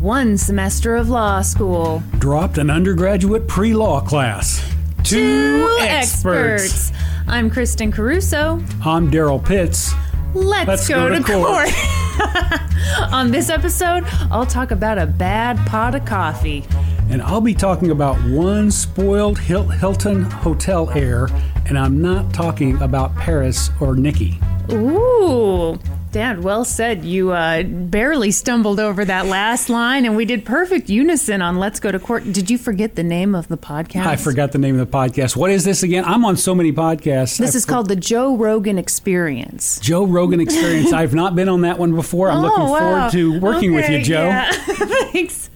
One semester of law school. Dropped an undergraduate pre law class. Two experts. I'm Kristen Caruso. I'm Daryl Pitts. Let's, Let's go, go to court. court. On this episode, I'll talk about a bad pot of coffee. And I'll be talking about one spoiled Hilton hotel heir, and I'm not talking about Paris or Nikki. Ooh, Dad, well said. You uh, barely stumbled over that last line, and we did perfect unison on Let's Go to Court. Did you forget the name of the podcast? I forgot the name of the podcast. What is this again? I'm on so many podcasts. This I is called the Joe Rogan Experience. Joe Rogan Experience. I've not been on that one before. I'm looking Oh, wow. forward to working with you, Joe. yeah. Thanks.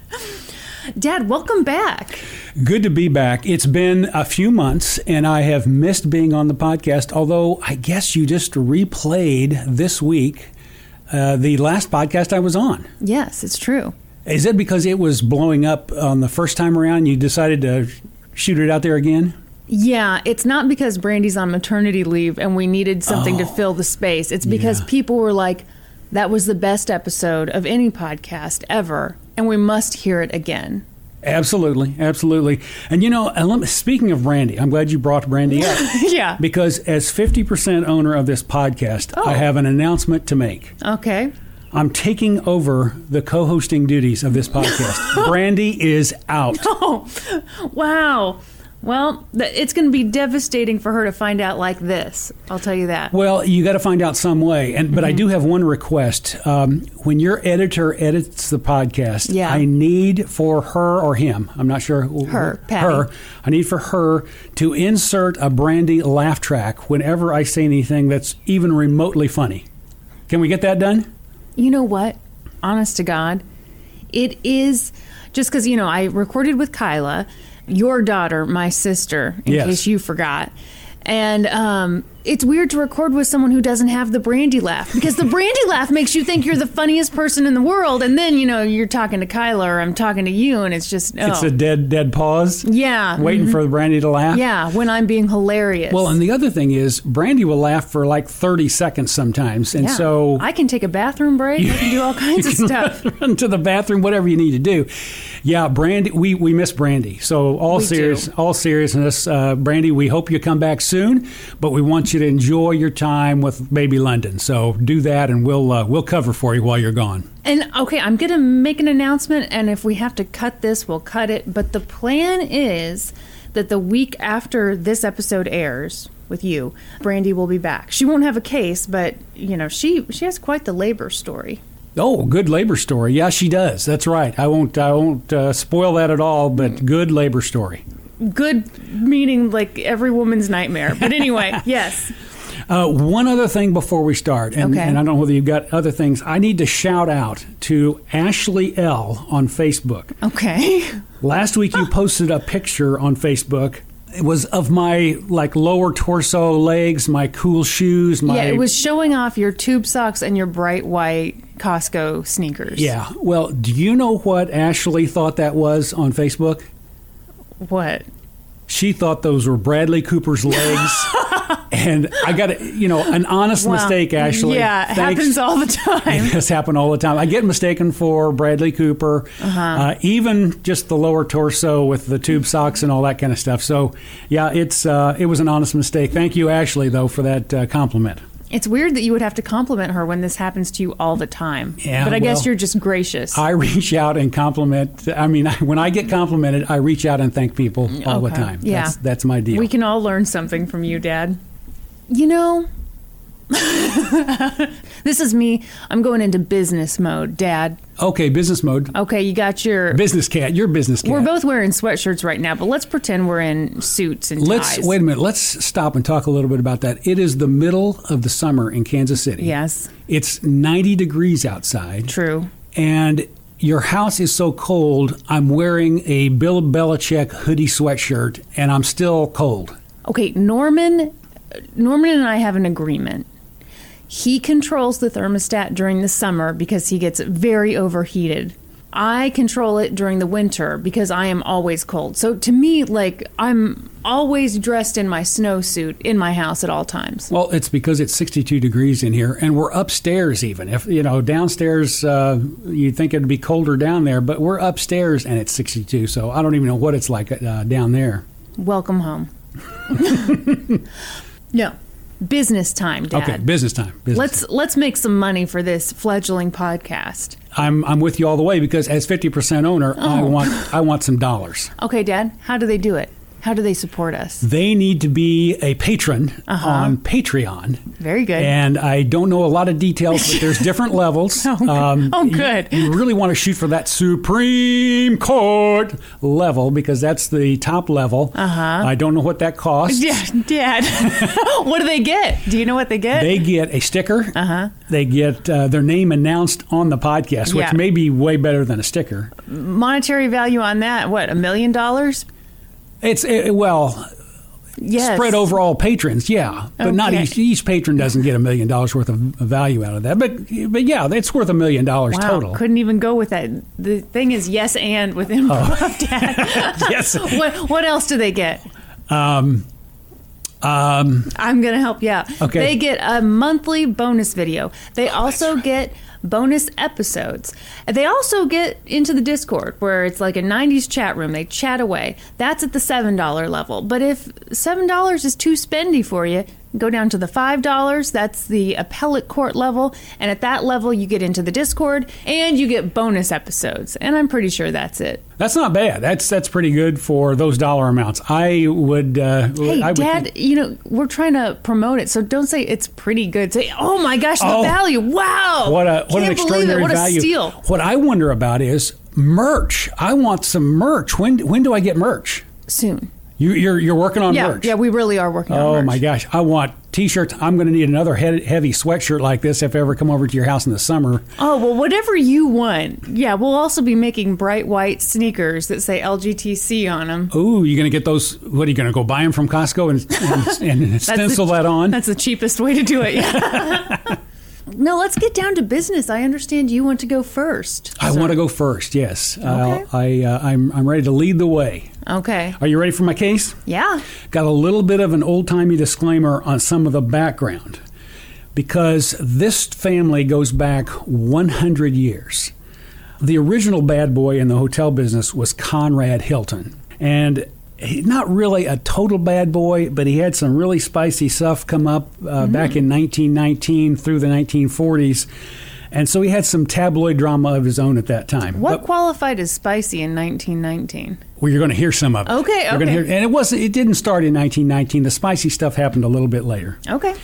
Dad, welcome back. Good to be back. It's been a few months, and I have missed being on the podcast. Although I guess you just replayed this week uh, the last podcast I was on. Yes, it's true. Is it because it was blowing up on the first time around? You decided to shoot it out there again? Yeah, it's not because Brandy's on maternity leave and we needed something Oh. to fill the space. It's because Yeah. people were like, that was the best episode of any podcast ever, and we must hear it again. Absolutely, absolutely. And you know, and let me- speaking of Brandy, I'm glad you brought Brandy up yeah. because as 50% owner of this podcast, Oh. I have an announcement to make. Okay. I'm taking over the co-hosting duties of this podcast. Brandy is out. Oh, wow. Well, it's going to be devastating for her to find out like this. I'll tell you that. Well, you got to find out some way. And but I do have one request. Um, when your editor edits the podcast, Yeah. I need for her or him. I'm not sure. Her, Patty. Her. I need for her to insert a Brandy laugh track whenever I say anything that's even remotely funny. Can we get that done? You know what? Honest to God, it is just because, you know, I recorded with Kyla, your daughter, my sister, in Yes. case you forgot. And um, it's weird to record with someone who doesn't have the brandy laugh because the brandy laugh makes you think you're the funniest person in the world. And then, you know, you're talking to Kyla or I'm talking to you, and it's just, oh. It's a dead dead pause. yeah. Waiting for Brandy to laugh. Yeah, when I'm being hilarious. Well, and the other thing is, Brandy will laugh for like 30 seconds sometimes. And Yeah. so I can take a bathroom break. I can do all kinds of stuff. run to the bathroom, whatever you need to do. Yeah, Brandy, we, we miss Brandy. So all We serious, do. all seriousness, uh, Brandy, we hope you come back soon, but we want you to enjoy your time with Baby London. So do that, and we'll uh, we'll cover for you while you're gone. And okay, I'm going to make an announcement, and if we have to cut this, we'll cut it. But the plan is that the week after this episode airs with you, Brandy will be back. She won't have a case, but you know, she she has quite the labor story. Oh, good labor story. Yeah, she does. That's right. I won't I won't uh, spoil that at all. But good labor story. Good meaning like every woman's nightmare. But anyway, yes. Uh, one other thing before we start, and, Okay. and I don't know whether you've got other things. I need to shout out to Ashley L on Facebook. Okay. Last week you posted a picture on Facebook. It was of my like lower torso, legs, my cool shoes, my yeah, it was showing off your tube socks and your bright white Costco sneakers. Yeah. Well, do you know what Ashley thought that was on Facebook? What? She thought those were Bradley Cooper's legs. and I got you know, an honest Wow. mistake, Ashley. Yeah, it Thanks. happens all the time. This happen all the time. I get mistaken for Bradley Cooper, Uh-huh. uh, even just the lower torso with the tube socks and all that kind of stuff. So, yeah, it's uh, it was an honest mistake. Thank you, Ashley, though, for that uh, compliment. It's weird that you would have to compliment her when this happens to you all the time. Yeah, but I guess you're just gracious. I reach out and compliment. I mean, when I get complimented, I reach out and thank people mm, all the time. Yeah. That's, that's my deal. We can all learn something from you, Dad. You know, this is me. I'm going into business mode, Dad. okay, business mode. Okay, you got your. Business cat. You're business cat. We're both wearing sweatshirts right now, but let's pretend we're in suits and Let's ties. wait a minute. Let's stop and talk a little bit about that. It is the middle of the summer in Kansas City. Yes, It's 90 degrees outside, true. and your house is so cold. I'm wearing a Bill Belichick hoodie sweatshirt, and I'm still cold. Okay, Norman. Norman and I have an agreement. He controls the thermostat during the summer because he gets very overheated. I control it during the winter because I am always cold. So to me, like I'm always dressed in my snowsuit in my house at all times. Well, it's because it's 62 degrees in here, and we're upstairs. Even if you know downstairs, uh, you'd think it'd be colder down there, but we're upstairs and it's 62. So I don't even know what it's like uh, down there. Welcome home. no, business time, Dad. Okay, business time. Business Let's time. let's make some money for this fledgling podcast. I'm I'm with you all the way because as 50% owner, I Oh. want I want some dollars. Okay, Dad, how do they do it? How do they support us? They need to be a patron Uh-huh. on Patreon. Very good. And I don't know a lot of details, but there's different levels. Um, Oh, you- good. You, really want to shoot for that Supreme Court level because that's the top level. Uh-huh. I don't know what that costs. Yeah, Dad. what do they get? Do you know what they get? They get a sticker. Uh-huh. They get uh, their name announced on the podcast, which Yeah. may be way better than a sticker. Monetary value on that? What? A million dollars? It's uh, well Yes. spread over all patrons, yeah, but not each each patron doesn't get a million dollars worth of value out of that. But but yeah, it's worth a million dollars Wow, total. couldn't even go with that. The thing is, yes, and with improv, Oh. Dad. yes. what what else do they get? Um, um, I'm gonna help you out. Okay. They get a monthly bonus video. They also get bonus episodes. They also get into the Discord where it's like a 90s chat room. They chat away. That's at the $7 level. But if $7 is too spendy for you, go down to the $5. That's the appellate court level. And at that level, you get into the Discord and you get bonus episodes. And I'm pretty sure that's it. that's not bad. That's that's pretty good for those dollar amounts. I would. Uh, Hey, I would Dad, think- you know, we're trying to promote it, so don't say it's pretty good. Say, oh my gosh, the Oh. value. Wow. what a what an Can't believe it. extraordinary What value. steal. What I wonder about is merch. I want some merch. When when do I get merch? Soon. You you're you're working on Yeah, merch. yeah, we really are working on Oh my gosh! I want T-shirts. I'm going to need another he- heavy sweatshirt like this if I ever come over to your house in the summer. Oh, well, whatever you want. Yeah, we'll also be making bright white sneakers that say LGTC on them. Ooh, you're going to get those? What are you going to go buy them from Costco and, and, and stencil that on? That's the cheapest way to do it. Yeah. no, let's get down to business. I understand you want to go first. I want to go first. Yes, Okay. uh, I uh, I'm I'm ready to lead the way. Okay. Are you ready for my case? Yeah. Got a little bit of an old timey disclaimer on some of the background because this family goes back 100 years. The original bad boy in the hotel business was Conrad Hilton. And he, not really a total bad boy, but he had some really spicy stuff come up uh, back in 1919 through the 1940s. And so he had some tabloid drama of his own at that time. What But- qualified as spicy in 1919? well, you're going to hear some of it. Okay, You're okay. hear, and it wasn't. it didn't start in 1919. The spicy stuff happened a little bit later. Okay.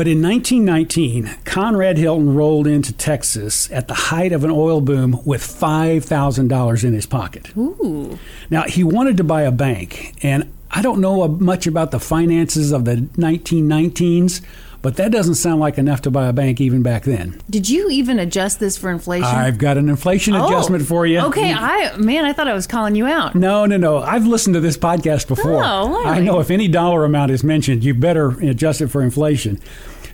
But in 1919, Conrad Hilton rolled into Texas at the height of an oil boom with $5,000 in his pocket. Ooh. Now, he wanted to buy a bank, and I don't know much about the finances of the 1919s, but that doesn't sound like enough to buy a bank even back then. Did you even adjust this for inflation? I've got an inflation Oh, adjustment for you. Okay, I man, I thought I was calling you out. No, no, no. I've listened to this podcast before. Oh, really? I know if any dollar amount is mentioned, you better adjust it for inflation.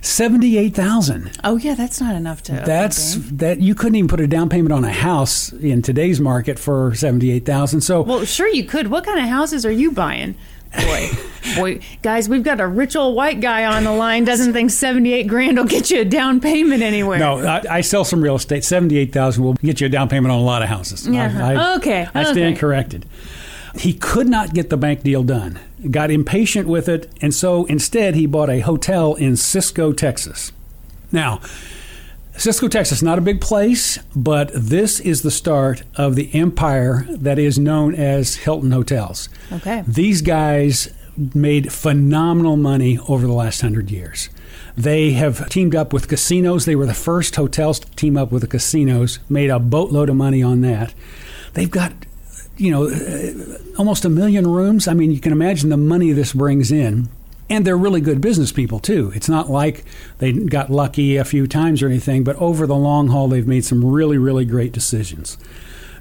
Seventy-eight thousand. Oh yeah, that's not enough to. That's that you couldn't even put a down payment on a house in today's market for seventy-eight thousand. So well, sure you could. What kind of houses are you buying? Boy, boy, guys, we've got a rich old white guy on the line. Doesn't think seventy-eight grand will get you a down payment anywhere. no, I, I sell some real estate. Seventy-eight thousand will get you a down payment on a lot of houses. Yeah. I, I- Okay, I stand okay. corrected. He could not get the bank deal done. Got impatient with it, and so instead he bought a hotel in Cisco, Texas. Now, Cisco, Texas, not a big place, but this is the start of the empire that is known as Hilton Hotels. Okay. These guys made phenomenal money over the last hundred years. They have teamed up with casinos. They were the first hotels to team up with the casinos, made a boatload of money on that. They've got, you know, almost a million rooms. I mean, you can imagine the money this brings in. And they're really good business people, too. It's not like they got lucky a few times or anything, but over the long haul, they've made some really, really great decisions.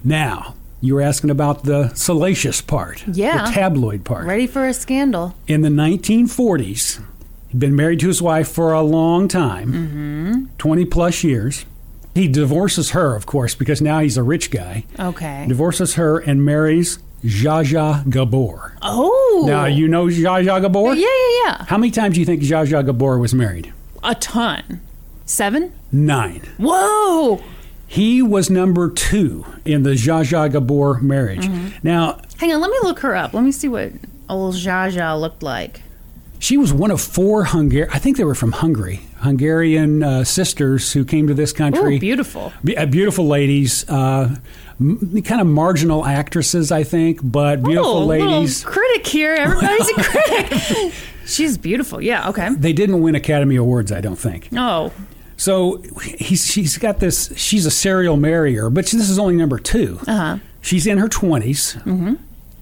Now, you were asking about the salacious part, Yeah. the tabloid part. Ready for a scandal. In the 1940s, he'd been married to his wife for a long time, Mm-hmm. 20 plus years. He divorces her, of course, because now he's a rich guy. Okay. Divorces her and marries Zsa Zsa Gabor. Oh. Now, you know Zsa Zsa Gabor? Yeah, yeah, yeah. How many times do you think Zsa Zsa Gabor was married? A ton. Seven? Nine. Whoa. He was number two in the Zsa Zsa Gabor marriage. Mm-hmm. Now, Hang on, let me look her up. Let me see what old Jaja looked like. She was one of four Hungarian. I think they were from Hungary, Hungarian uh, sisters who came to this country. Oh, beautiful. Be- uh, beautiful ladies, uh, m- kind of marginal actresses, I think, but beautiful oh, ladies. Critic here. Everybody's a critic. She's beautiful. Yeah, okay. They didn't win Academy Awards, I don't think. Oh, So he's, she's got this. She's a serial marrier, but this is only number two. uh-huh. She's in her 20s. Mm-hmm.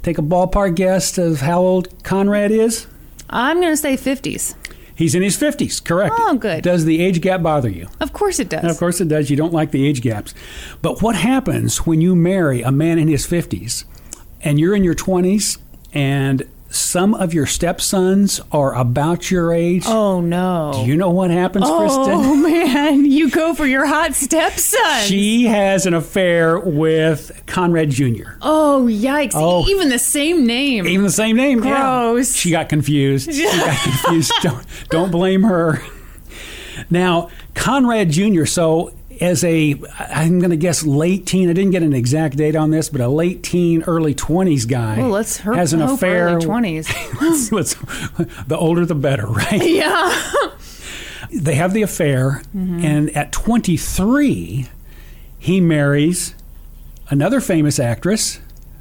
Take a ballpark guess of how old Conrad is. I'm going to say 50s. He's in his 50s, correct. Oh, good. Does the age gap bother you? Of course it does. And of course it does. You don't like the age gaps. But what happens when you marry a man in his 50s and you're in your 20s and some of your stepsons are about your age? Oh, no. Do you know what happens, oh, Kristen? Oh man. You go for your hot stepson. She has an affair with Conrad Jr. oh, yikes. Oh. Even the same name. Even the same name. yeah. Gross. She got confused. She got confused. Don't, don't blame her. Now, Conrad Jr., so as a, I'm going to guess late teen, I didn't get an exact date on this, but a late teen, early 20s guy Well, let's her- has an hope affair. early 20s. let's- let's- the older the better, right? yeah. They have the affair, Mm-hmm. and at 23, he marries another famous actress.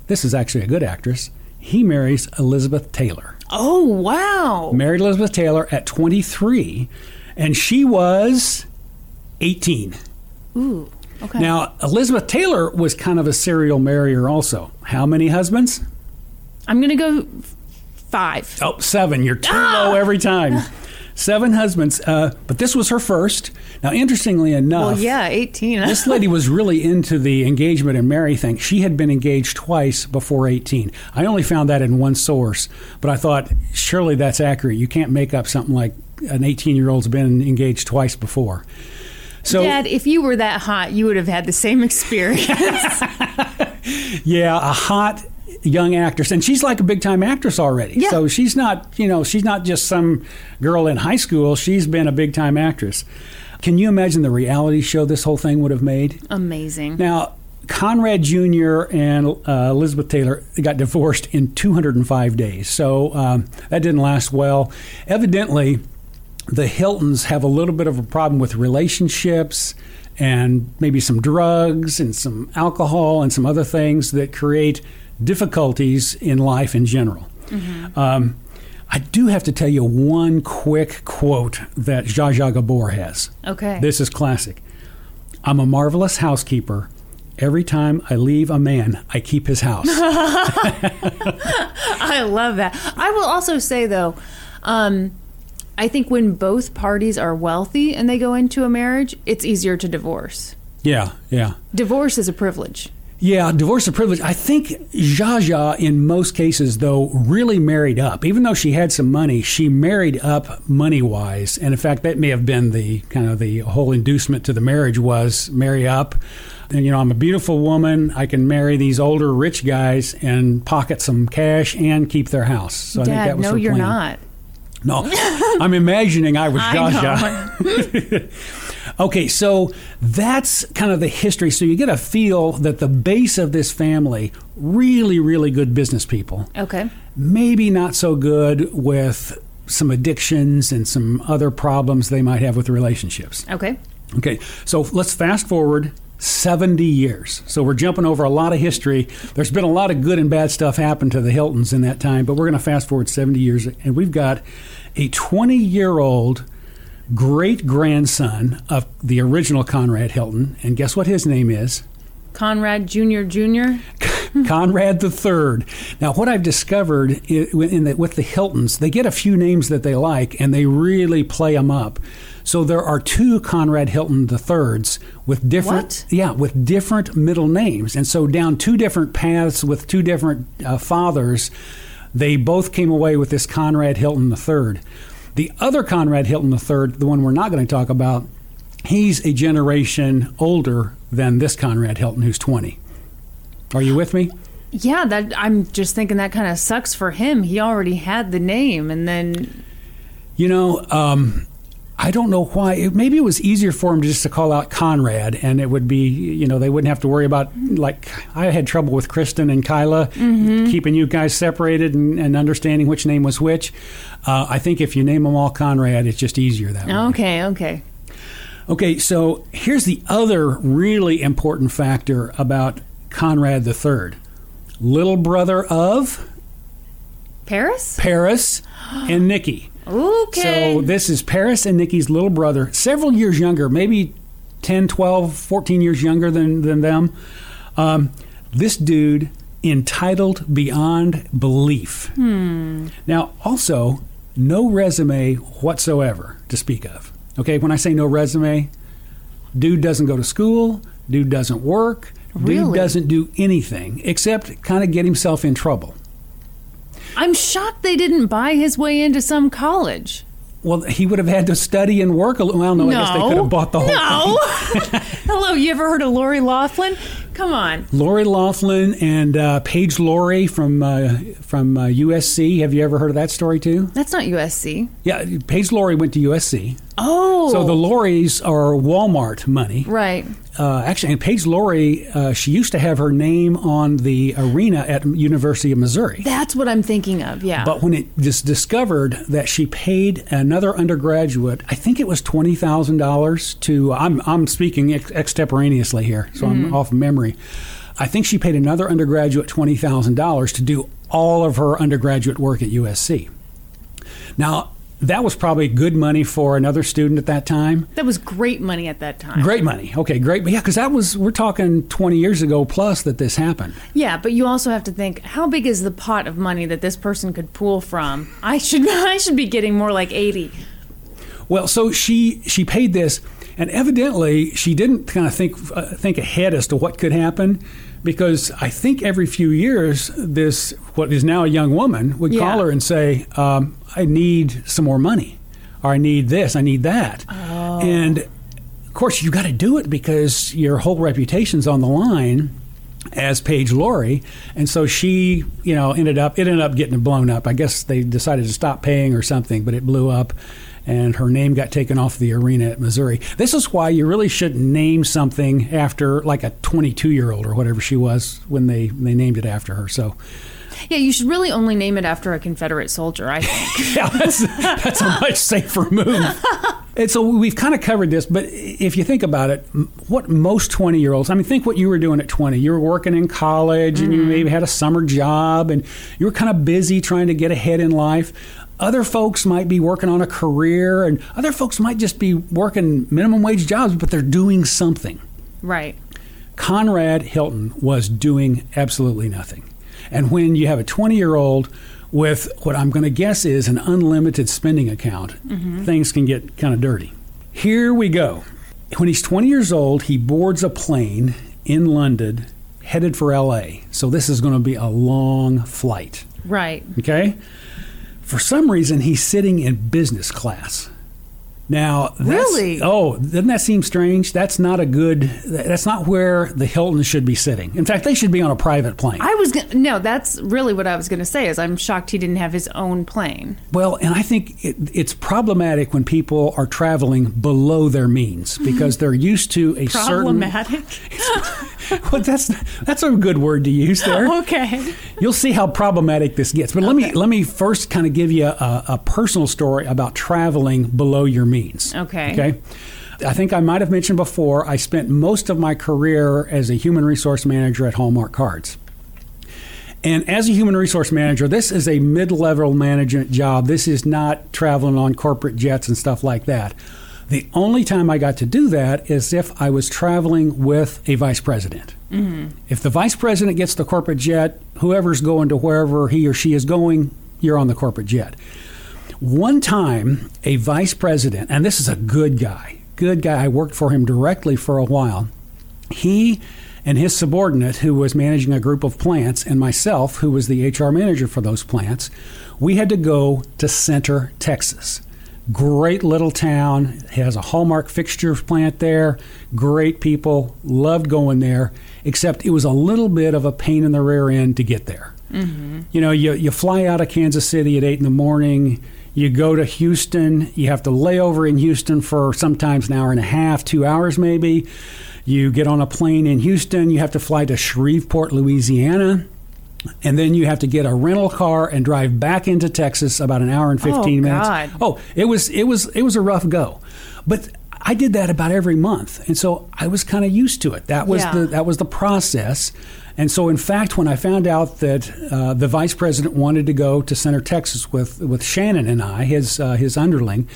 This is actually a good actress. He marries Elizabeth Taylor. Oh, wow. married Elizabeth Taylor at 23, and she was 18. Ooh. Okay. Now, Elizabeth Taylor was kind of a serial marrier also. How many husbands? I'm going to go five. Oh, seven. You're too Ah! low every time. Seven husbands, uh, but this was her first. Now, interestingly enough, Well, yeah, 18. this lady was really into the engagement and marry thing. She had been engaged twice before 18. I only found that in one source, but I thought surely that's accurate. You can't make up something like an 18 year old's been engaged twice before. So, Dad, if you were that hot, you would have had the same experience. yeah, a hot young actress, and she's like a big time actress already. Yeah. So she's not, you know, she's not just some girl in high school. She's been a big time actress. Can you imagine the reality show this whole thing would have made? Amazing. Now, Conrad Jr. and uh, Elizabeth Taylor got divorced in 205 days, so um, that didn't last well. Evidently, the Hiltons have a little bit of a problem with relationships and maybe some drugs and some alcohol and some other things that create difficulties in life in general. Um, I do have to tell you one quick quote that Zsa Zsa Gabor has. Okay. This is classic. I'm a marvelous housekeeper. Every time I leave a man, I keep his house. I love that. I will also say though, um, I think when both parties are wealthy and they go into a marriage, it's easier to divorce. yeah, yeah. Divorce is a privilege. Yeah, divorce of privilege. I think Zsa Zsa, in most cases, though, really married up. Even though she had some money, she married up money wise. And in fact, that may have been the kind of the whole inducement to the marriage was marry up. And, you know, I'm a beautiful woman. I can marry these older rich guys and pocket some cash and keep their house. So I think Dad, that was no, her you're plan. not. No, I'm imagining I was I Zsa. okay, so that's kind of the history. So you get a feel that the base of this family, really, really good business people. Okay. Maybe not so good with some addictions and some other problems they might have with relationships. Okay. Okay, so let's fast forward 70 years. So we're jumping over a lot of history. There's been a lot of good and bad stuff happen to the Hiltons in that time, but we're going to fast forward 70 years, and we've got a 20 year old great grandson of the original Conrad Hilton. And guess what his name is? Conrad Jr. Jr. Conrad the Third. Now, what I've discovered in the, with the Hiltons, they get a few names that they like, and they really play them up. So there are two Conrad Hilton the Thirds with different, What? yeah, with different middle names, and so down two different paths with two different uh, fathers, they both came away with this Conrad Hilton the Third. The other Conrad Hilton the Third, the one we're not going to talk about, he's a generation older than this Conrad Hilton, who's twenty. Are you with me? Yeah, that I'm just thinking that kind of sucks for him. He already had the name, and then You know, um, I don't know why. It, maybe it was easier for him just to call out Conrad, and it would be, you know, they wouldn't have to worry about like I had trouble with Kristen and Kyla keeping you guys separated and, and understanding which name was which. Uh, I think if you name them all Conrad, it's just easier that way. okay, okay. Okay, so here's the other really important factor about Conrad III. Little brother of Paris. Paris and Nikki. Okay. So this is Paris and Nikki's little brother, several years younger, maybe 10, 12, 14 years younger than, than them. Um, this dude entitled beyond belief. Now, also, no resume whatsoever to speak of. Okay, when I say no resume, dude doesn't go to school, dude doesn't work, dude doesn't do anything except kind of get himself in trouble. I'm shocked they didn't buy his way into some college. Well, he would have had to study and work a little. Well, no, I guess they could have bought the whole thing. no. Hello, you ever heard of Lori Laughlin? Come on. Lori Laughlin and uh, Paige Laurie from uh, from uh, USC. Have you ever heard of that story too? That's not USC. Yeah, Paige Laurie went to USC. Oh. So the Lauries are Walmart money. Right. Uh, actually, and Paige Laurie, uh, she used to have her name on the arena at University of Missouri. That's what I'm thinking of. Yeah. But when it was discovered that she paid another undergraduate, I think it was twenty thousand dollars to. I'm I'm speaking ex- extemporaneously here, so I'm off memory. I think she paid another undergraduate twenty thousand dollars to do all of her undergraduate work at USC. Now that was probably good money for another student at that time. that was great money at that time. Great money. Okay, great. Yeah, because that was we're talking twenty years ago plus that this happened. Yeah, but you also have to think how big is the pot of money that this person could pool from? I should I should be getting more like 80. Well, so she she paid this, and evidently she didn't kind of think uh, think ahead as to what could happen, because I think every few years this what is now a young woman would Yeah. call her and say, um, "I need some more money," or "I need this, I need that," and of course you got to do it because your whole reputation's on the line as Paige Laurie, and so she, you know, ended up it ended up getting blown up. I guess they decided to stop paying or something, but it blew up, and her name got taken off the arena at Missouri. This is why you really shouldn't name something after like a 22 year old or whatever she was when they they named it after her. So Yeah, you should really only name it after a Confederate soldier, I think. yeah, that's that's a much safer move. And so we've kind of covered this, but if you think about it, what most 20 year olds, I mean, think what you were doing at 20. You were working in college and you mm-hmm. maybe had a summer job and you were kind of busy trying to get ahead in life. Other folks might be working on a career and other folks might just be working minimum wage jobs, but they're doing something. right. Conrad Hilton was doing absolutely nothing. And when you have a 20 year old with what I'm going to guess is an unlimited spending account, mm-hmm. things can get kind of dirty. Here we go. When he's 20 years old, he boards a plane in London headed for LA. So this is going to be a long flight. Right. Okay? For some reason, he's sitting in business class. Now, that's, Really? Oh, doesn't that seem strange? That's not a good. That's not where the Hilton should be sitting. In fact, they should be on a private plane. I was gonna, no, that's really what I was going to say is I'm shocked he didn't have his own plane. Well, and I think it, it's problematic when people are traveling below their means because they're used to a certain Problematic. well, that's that's a good word to use there. Okay. You'll see how problematic this gets. But let me let me first kind of give you a, a personal story about traveling below your means. Okay. Okay. I think I might have mentioned before. I spent most of my career as a human resource manager at Hallmark Cards. And as a human resource manager, this is a mid level management job. This is not traveling on corporate jets and stuff like that. The only time I got to do that is if I was traveling with a vice president. Mm-hmm. If the vice president gets the corporate jet, whoever's going to wherever he or she is going, you're on the corporate jet. One time, a vice president, and this is a good guy, good guy, I worked for him directly for a while. He and his subordinate, who was managing a group of plants, and myself, who was the HR manager for those plants, we had to go to Center, Texas. Great little town, has a Hallmark fixtures plant there, great people, loved going there, except it was a little bit of a pain in the rear end to get there. Mm-hmm. You know, you, you fly out of Kansas City at 8 in the morning, you go to Houston, you have to lay over in Houston for sometimes an hour and a half, two hours maybe. You get on a plane in Houston, you have to fly to Shreveport, Louisiana. And then you have to get a rental car and drive back into Texas about an hour and 15 Oh, minutes. God. Oh, it was it was it was a rough go. But I did that about every month. And so I was kind of used to it. That was Yeah. the that was the process. And so, in fact, when I found out that uh, the vice president wanted to go to Center, Texas with, with Shannon and I, his, uh, his underling,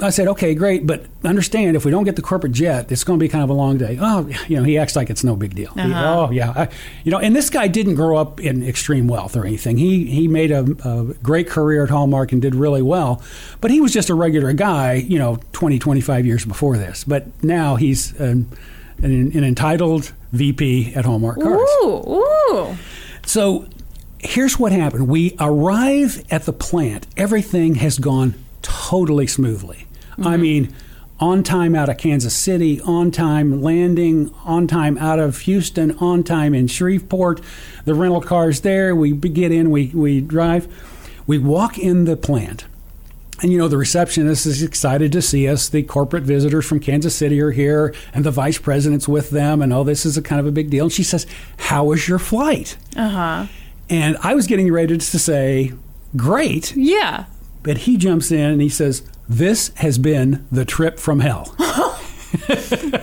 I said, okay, great, but understand if we don't get the corporate jet, it's going to be kind of a long day. Oh, you know, he acts like it's no big deal. Uh-huh. oh, yeah. I, you know, and this guy didn't grow up in extreme wealth or anything. He, he made a, a great career at Hallmark and did really well, but he was just a regular guy, you know, 20, 25 years before this. But now he's an, an, an entitled VP at Hallmark Cards. Ooh, ooh. So here's what happened. We arrive at the plant. Everything has gone totally smoothly. I mean, on time out of Kansas City, on time landing, on time out of Houston, on time in Shreveport. The rental car's there. We get in, we, we drive. We walk in the plant. And you know, the receptionist is excited to see us. The corporate visitors from Kansas City are here, and the vice president's with them. And oh, this is a kind of a big deal. And she says, How was your flight? Uh huh. And I was getting ready to say, Great. Yeah. But he jumps in and he says, This has been the trip from hell.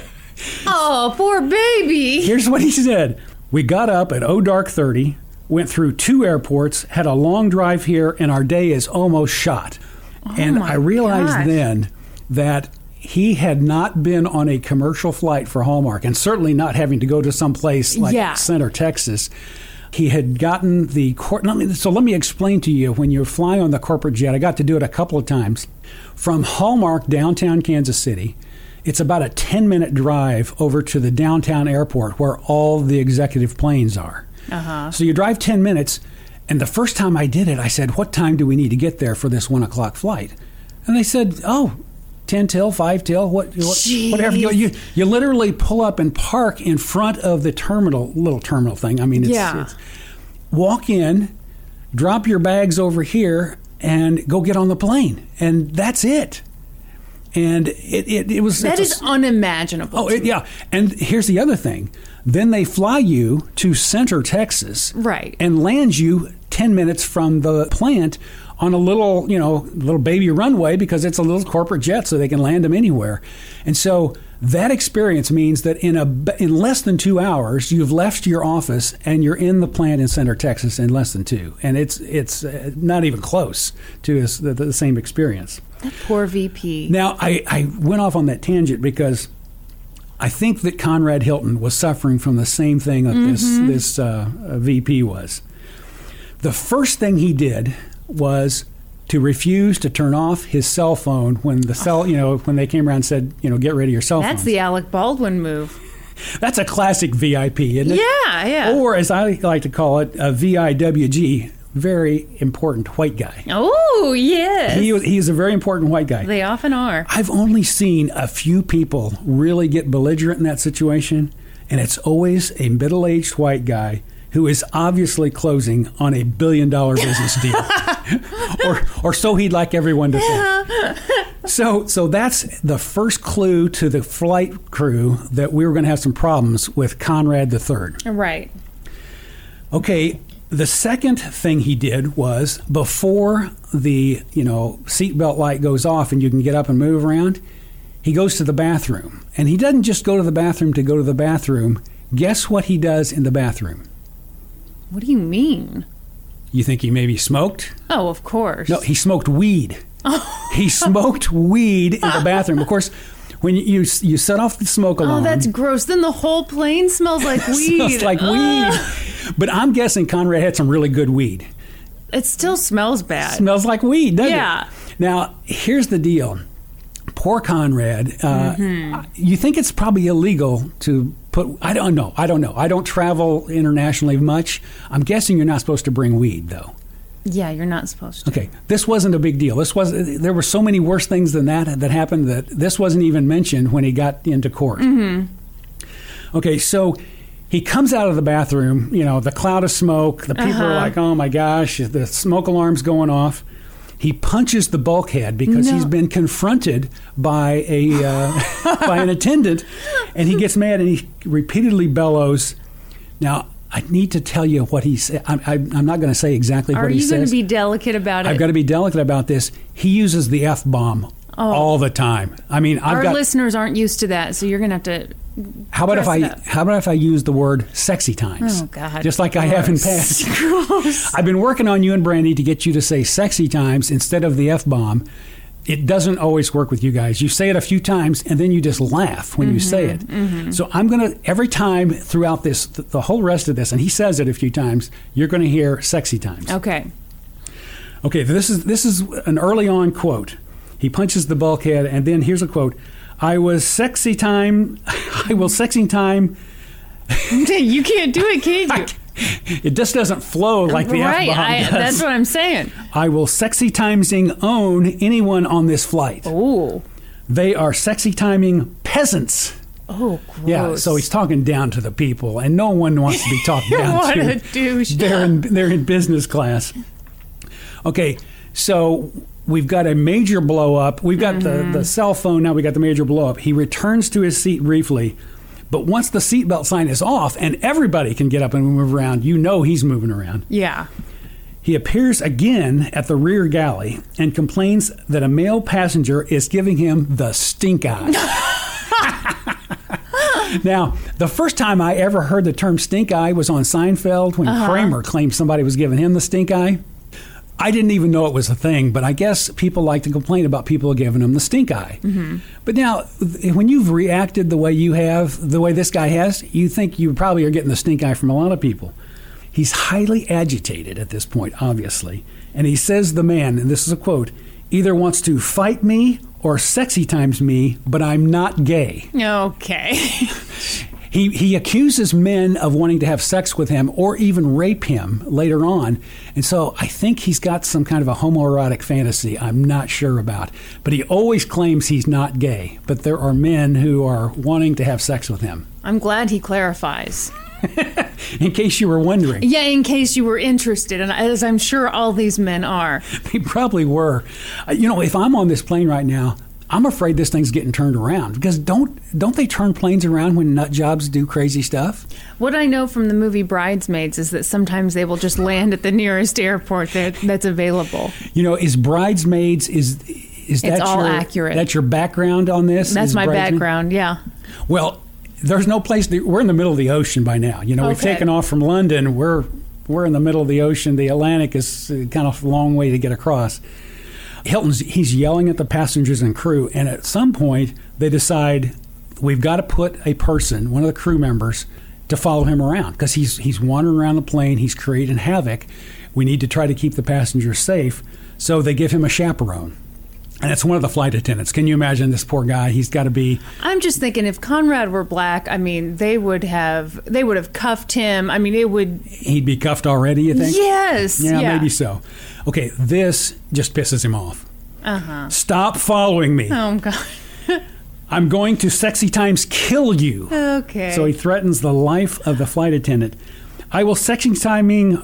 Oh, poor baby. Here's what he said We got up at O Dark 30, went through two airports, had a long drive here, and our day is almost shot. Oh and Oh my I realized gosh. then that he had not been on a commercial flight for Hallmark, and certainly not having to go to some place like Yeah. Center, Texas. He had gotten the court. let me, so let me explain to you when you fly on the corporate jet. I got to do it a couple of times from Hallmark downtown Kansas City. It's about a 10 minute drive over to the downtown airport where all the executive planes are. Uh-huh. So you drive 10 minutes, and the first time I did it, I said, What time do we need to get there for this one o'clock flight? And they said, Oh, 10 till, 5 till, what, what whatever. You, you, you literally pull up and park in front of the terminal, little terminal thing. I mean, it's, Yeah. it's walk in, drop your bags over here, and go get on the plane. And that's it. And it, it, it was That it's a unimaginable. Oh, it, yeah. And here's the other thing. Then they fly you to Center, Texas. Right. And land you 10 minutes from the plant on a little, you know, little baby runway because it's a little corporate jet so they can land them anywhere. And so that experience means that in a in less than 2 hours you've left your office and you're in the plant in Center, Texas in less than 2. And it's it's uh, not even close to the, the same experience. Poor VP. Now, I, I went off on that tangent because I think that Conrad Hilton was suffering from the same thing that this, this uh, uh, VP was. The first thing he did was to refuse to turn off his cell phone when the cell, you know, when they came around and said, you know, get rid of your cell That's phone. the Alec Baldwin move. That's a classic VIP, isn't it? Yeah, yeah. Or as I like to call it, a VIWG, very important white guy. Oh, yes. He, he's a very important white guy. they often are. I've only seen a few people really get belligerent in that situation, and it's always a middle aged white guy who is obviously closing on a billion dollar business deal. or, or so he'd like everyone to think. Uh-huh. so so that's the first clue to the flight crew that we were going to have some problems with Conrad III. Right. Okay, the second thing he did was before the you know seatbelt light goes off and you can get up and move around, he goes to the bathroom, and he doesn't just go to the bathroom to go to the bathroom. Guess what he does in the bathroom? What do you mean? You think he maybe smoked? Oh, of course. No, he smoked weed. he smoked weed in the bathroom. Of course, when you you, you set off the smoke alarm, Oh, that's gross. Then the whole plane smells like weed. smells like weed. But I'm guessing Conrad had some really good weed. It still smells bad. Smells like weed, doesn't Yeah. it? Yeah. Now, here's the deal. Poor Conrad. Uh, Mm-hmm. You think it's probably illegal to put? I don't know. I don't know. I don't travel internationally much. I'm guessing you're not supposed to bring weed, though. yeah, you're not supposed to. Okay, this wasn't a big deal. This was there were so many worse things than that that happened that this wasn't even mentioned when he got into court. Mm-hmm. Okay, so he comes out of the bathroom. You know, the cloud of smoke. The people are uh-huh. like, "Oh my gosh!" The smoke alarm's going off. He punches the bulkhead because No. he's been confronted by a uh, by an attendant, and he gets mad and he repeatedly bellows. Now, I need to tell you what he said. I'm, I'm not going to say exactly Are what he says. Are you going to be delicate about it? I've got to be delicate about this. He uses the f bomb all the time. I mean, I've Oh. Our got. listeners aren't used to that, so you're going to have to. how about if I? How about if I use the word sexy times? Oh, God. Just like I have in past. Gross. I've been working on you and Brandy to get you to say sexy times instead of the f bomb. It doesn't always work with you guys. You say it a few times and then you just laugh when you say it. Mm-hmm, So I'm going to every time throughout this, th- the whole rest of this, and he says it a few times. You're going to hear sexy times. Okay. Okay, this is this is an early on quote. He punches the bulkhead, and then here's a quote: "I was sexy time. I will sexy time." you can't do it, can you? It just doesn't flow like the right. F bomb I, does. that's what I'm saying. I will sexy timesing own anyone on this flight. Oh. They are sexy timing peasants. Oh, gross. Yeah, so he's talking down to the people, and no one wants to be talked down what to. a douche. they're in they're in business class. Okay, so we've got a major blow up. We've got Mm-hmm. the, the cell phone now. We got the major blow up. He returns to his seat briefly, but once the seatbelt sign is off and everybody can get up and move around, you know he's moving around. Yeah. He appears again at the rear galley and complains that a male passenger is giving him the stink eye. now, the first time I ever heard the term stink eye was on Seinfeld when Kramer claimed somebody was giving him the stink eye. I didn't even know it was a thing, but I guess people like to complain about people giving them the stink eye. Mm-hmm. But now, when you've reacted the way you have, the way this guy has, you think you probably are getting the stink eye from a lot of people. He's highly agitated at this point, obviously. And he says the man, and this is a quote, either wants to fight me or sexy times me, but I'm not gay. Okay. He, he accuses men of wanting to have sex with him or even rape him later on. And so I think he's got some kind of a homoerotic fantasy I'm not sure about. But he always claims he's not gay. But there are men who are wanting to have sex with him. I'm glad he clarifies. In case you were wondering, Yeah, in case you were interested, and as I'm sure all these men are. they probably were. Uh, You know, if I'm on this plane right now, I'm afraid this thing's getting turned around because don't don't they turn planes around when nut jobs do crazy stuff? What I know from the movie Bridesmaids is that sometimes they will just land at the nearest airport that, that's available. You know, is bridesmaids is is that It's all your, accurate. That's your background on this? That's Is my background, yeah. Well, there's no place. We're in the middle of the ocean by now. You know, we've taken off from London. We're we're in the middle of the ocean. The Atlantic is uh, kind of a long way to get across. Hilton's he's yelling at the passengers and crew, and at some point they decide we've got to put a person, one of the crew members, to follow him around because he's he's wandering around the plane. He's creating havoc. We need to try to keep the passengers safe, so they give him a chaperone. And it's one of the flight attendants. Can you imagine this poor guy? He's got to be I'm just thinking if Conrad were black, I mean, they would have they would have cuffed him. I mean, it would he'd be cuffed already. You think? Yes. Yeah, Yeah. maybe so. Okay, this just pisses him off. Uh-huh. Stop following me. Oh god. I'm going to sexy times kill you. Okay. So he threatens the life of the flight attendant. I will sexy timing.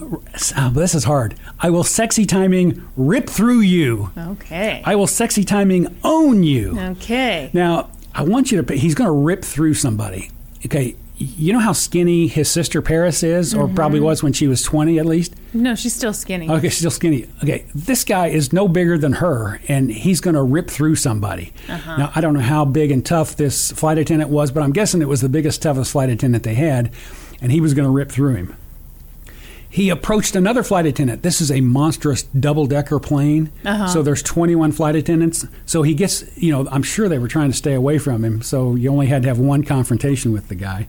Oh, this is hard. I will sexy timing rip through you. Okay. I will sexy timing own you. okay. Now, I want you to. He's going to rip through somebody. Okay. You know how skinny his sister Paris is, or probably mm-hmm. was when she was 20 at least? No, she's still skinny. Okay, she's still skinny. Okay, this guy is no bigger than her, and he's going to rip through somebody. Uh-huh. Now, I don't know how big and tough this flight attendant was, but I'm guessing it was the biggest, toughest flight attendant they had, and he was going to rip through him. He approached another flight attendant. This is a monstrous double decker plane. Uh-huh. So there's 21 flight attendants. So he gets, you know, I'm sure they were trying to stay away from him. So you only had to have one confrontation with the guy.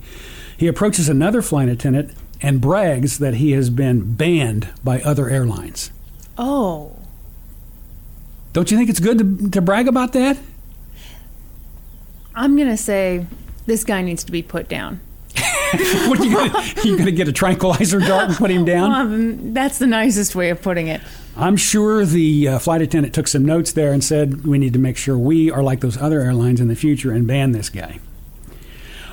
He approaches another flight attendant and brags that he has been banned by other airlines. Oh. Don't you think it's good to, to brag about that? I'm going to say this guy needs to be put down. what are you gonna, you gonna get a tranquilizer dart and put him down? Um, that's the nicest way of putting it. I'm sure the uh, flight attendant took some notes there and said we need to make sure we are like those other airlines in the future and ban this guy.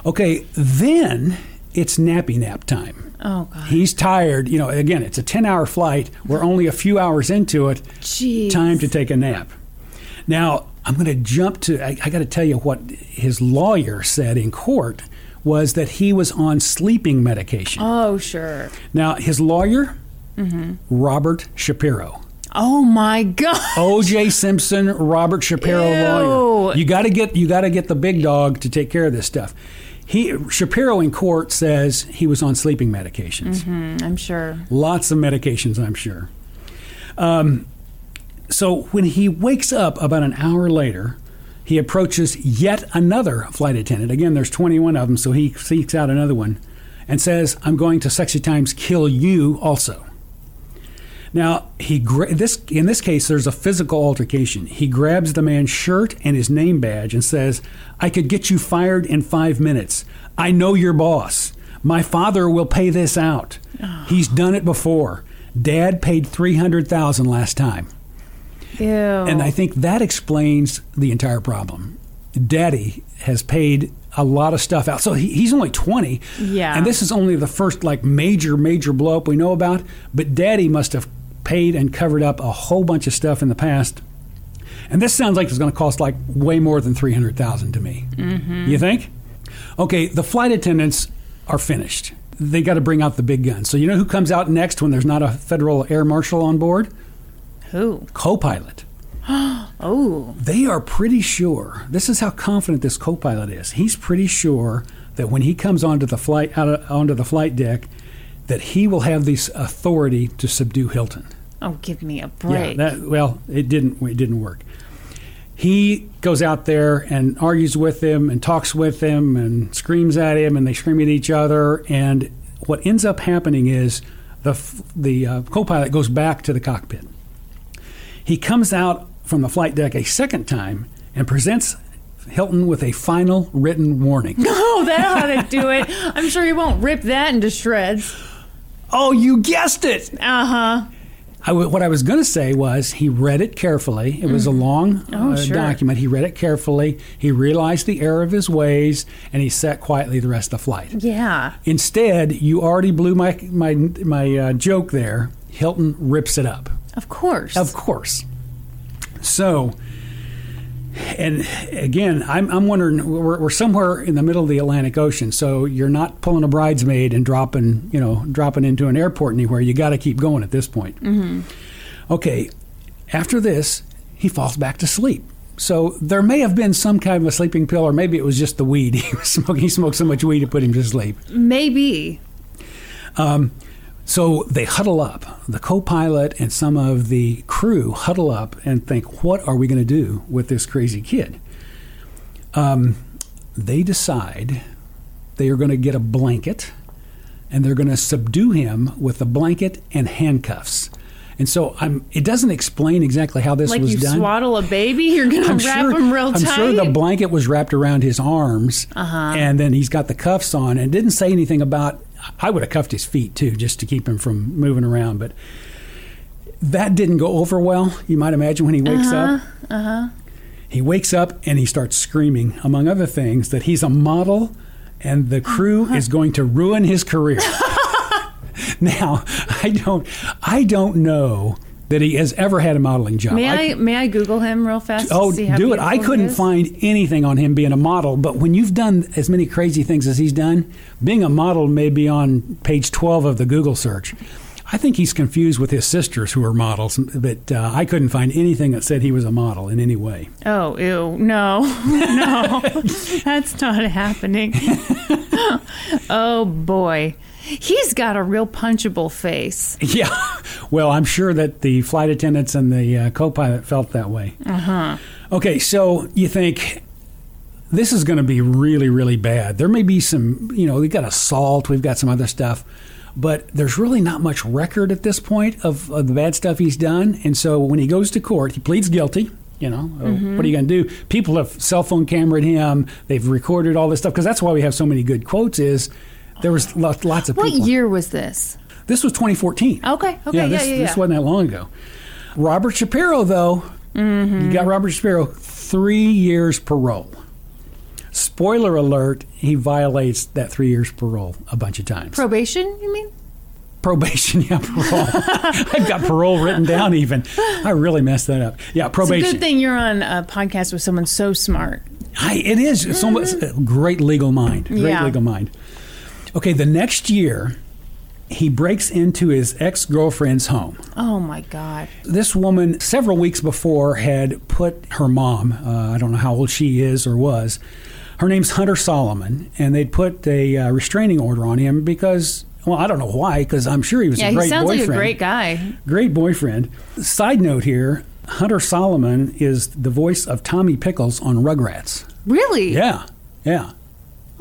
Okay, then it's nappy nap time. Oh, God. He's tired. You know, again, it's a 10 hour flight. We're only a few hours into it. Jeez. Time to take a nap. Now, I'm going to jump to, I, I got to tell you what his lawyer said in court was that he was on sleeping medication. Oh, sure. Now, his lawyer, Robert Shapiro. Oh, my God. O.J. Simpson, Robert Shapiro Ew. lawyer. You got to get you got to get the big dog to take care of this stuff. He Shapiro in court says he was on sleeping medications. I'm sure. Lots of medications, I'm sure. Um, so when he wakes up about an hour later, he approaches yet another flight attendant. Again, there's 21 of them, so he seeks out another one and says, "I'm going to sexy times kill you also." Now he gra- this in this case there's a physical altercation. He grabs the man's shirt and his name badge and says, "I could get you fired in 5 minutes. I know your boss. My father will pay this out. Oh. He's done it before. Dad paid 300,000 last time." Ew. And I think that explains the entire problem. Daddy has paid a lot of stuff out. So he, he's only 20. Yeah. And this is only the first like major, major blow up we know about. But daddy must have paid and covered up a whole bunch of stuff in the past. And this sounds like it's going to cost like way more than 300000 to me. Mm-hmm. You think? Okay, the flight attendants are finished. They got to bring out the big guns. So you know who comes out next when there's not a federal air marshal on board? Who? Co-pilot. Oh. They are pretty sure. This is how confident this co-pilot is. He's pretty sure that when he comes onto the flight out of, onto the flight deck, that he will have this authority to subdue Hilton. Oh, give me a break. Yeah. That, well, it didn't. It didn't work. He goes out there and argues with him and talks with him and screams at him and they scream at each other. And what ends up happening is the the uh, co-pilot goes back to the cockpit. He comes out from the flight deck a second time and presents Hilton with a final written warning. oh, that ought to do it. I'm sure he won't rip that into shreds. oh, you guessed it! Uh huh. I w- what I was going to say was he read it carefully. It was a long Oh, uh, sure. document. He read it carefully. He realized the error of his ways, and he sat quietly the rest of the flight. Yeah. Instead, you already blew my my my uh, joke there. Hilton rips it up. Of course. Of course. So, and again, I'm, I'm wondering, we're, we're somewhere in the middle of the Atlantic Ocean, so you're not pulling a bridesmaid and dropping, you know, dropping into an airport anywhere. You got to keep going at this point. Mm-hmm. Okay, after this, he falls back to sleep. So there may have been some kind of a sleeping pill, or maybe it was just the weed he was smoking. He smoked so much weed it put him to sleep. Maybe. Um, So they huddle up. The co pilot and some of the crew huddle up and think, what are we going to do with this crazy kid? Um, they decide they are going to get a blanket and they're going to subdue him with a blanket and handcuffs. And so I'm, it doesn't explain exactly how this Like was you done. swaddle a baby, you're gonna wrap sure, him real tight. I'm sure the blanket was wrapped around his arms, Uh-huh. and then he's got the cuffs on, and didn't say anything about. I would have cuffed his feet too, just to keep him from moving around. But that didn't go over well. You might imagine when he wakes up. Uh-huh. He wakes up and he starts screaming, among other things, that he's a model, and the crew Uh-huh. is going to ruin his career. now, I don't, I don't know that he has ever had a modeling job. May I, may I Google him real fast? to Oh, see how do it. I couldn't find anything on him being a model, but when you've done as many crazy things as he's done, being a model may be on page 12 of the Google search. I think he's confused with his sisters who are models, but uh, I couldn't find anything that said he was a model in any way. Oh, ew. No. no. That's not happening. oh, boy. He's got a real punchable face. Yeah. Well, I'm sure that the flight attendants and the uh, co pilot felt that way. Uh huh. Okay, so you think this is going to be really, really bad. There may be some, you know, we've got assault, we've got some other stuff, but there's really not much record at this point of, of the bad stuff he's done. And so when he goes to court, he pleads guilty. You know, uh, what are you going to do? People have cell phone cameraed him. They've recorded all this stuff because that's why we have so many good quotes. Is there was lots, lots of What people. What year was this? This was 2014. Okay. Okay. yeah, Yeah, this, yeah, yeah. this wasn't that long ago. Robert Shapiro, though, Mm-hmm. you got Robert Shapiro, three years parole. Spoiler alert, he violates that three years parole a bunch of times. Probation, you mean? probation, yeah, parole. I've got parole written down even. I really messed that up. Yeah, probation. It's a good thing you're on a podcast with someone so smart. I, it is. It's almost a great legal mind. Great Yeah. legal mind. Okay, the next year, he breaks into his ex girlfriend's home. Oh, my God. This woman, several weeks before, had put her mom, uh, I don't know how old she is or was, her name's Hunter Salomon, and they'd put a uh, restraining order on him because, well, I don't know why, because I'm sure he was Yeah, a he great sounds boyfriend. like a great guy. Great boyfriend. Side note here Hunter Salomon is the voice of Tommy Pickles on Rugrats. Really? Yeah, yeah.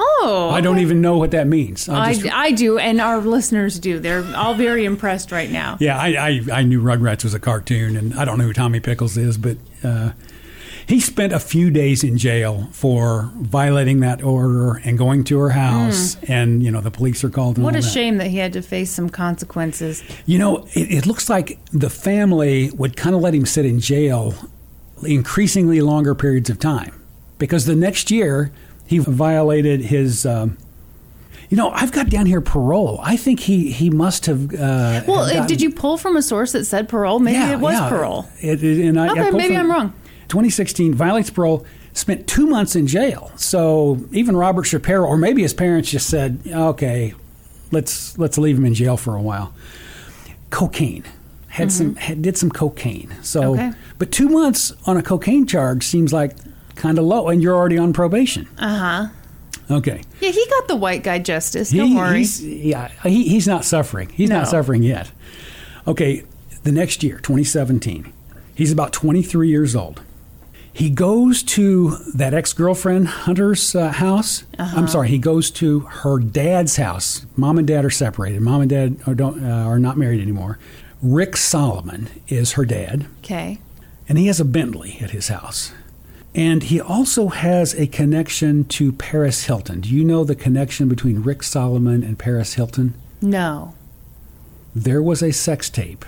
Oh. I don't even know what that means. I I, just- I do, and our listeners do. They're all very impressed right now. Yeah, I, I, I knew Rugrats was a cartoon, and I don't know who Tommy Pickles is, but uh, he spent a few days in jail for violating that order and going to her house, and you know the police are called. What a that. shame that he had to face some consequences. You know, it, it looks like the family would kind of let him sit in jail increasingly longer periods of time because the next year he violated his. Um, you know, I've got down here parole. I think he he must have. Uh, Well, uh, did you pull from a source that said parole? Maybe Yeah, it was yeah. parole. It, it- and I, I Okay, pulled maybe I'm wrong. 2016 violates parole. Spent two months in jail. So even Robert Shapiro, or maybe his parents, just said, "Okay, let's let's leave him in jail for a while." Cocaine had some had, did some cocaine. So, Mm-hmm. Okay. but two months on a cocaine charge seems like kind of low, and you're already on probation. Uh huh. Okay, Yeah, he got the white guy justice. Don't He- worry. He's, yeah, he, he's not suffering. He's not suffering yet. Okay, the next year, 2017, he's about 23 years old. He goes to that ex girlfriend Hunter's uh, house. Uh-huh. I'm sorry, he goes to her dad's house. Mom and dad are separated. Mom and dad are, don't, uh, are not married anymore. Rick Salomon is her dad, Okay. and he has a Bentley at his house. And he also has a connection to Paris Hilton. Do you know the connection between Rick Salomon and Paris Hilton? No. There was a sex tape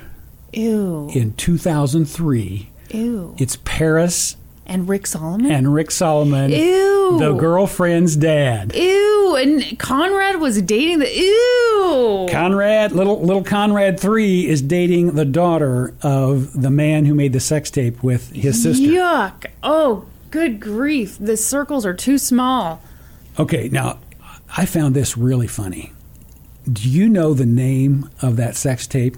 Ew. in 2003. Ew. It's Paris And Rick Salomon? and Rick Salomon, Ew. the girlfriend's dad. Ew. And Conrad was dating the. Ew. Conrad, little little Conrad three, is dating the daughter of the man who made the sex tape with his sister. Yuck. Oh, good grief. The circles are too small. Okay, now I found this really funny. Do you know the name of that sex tape?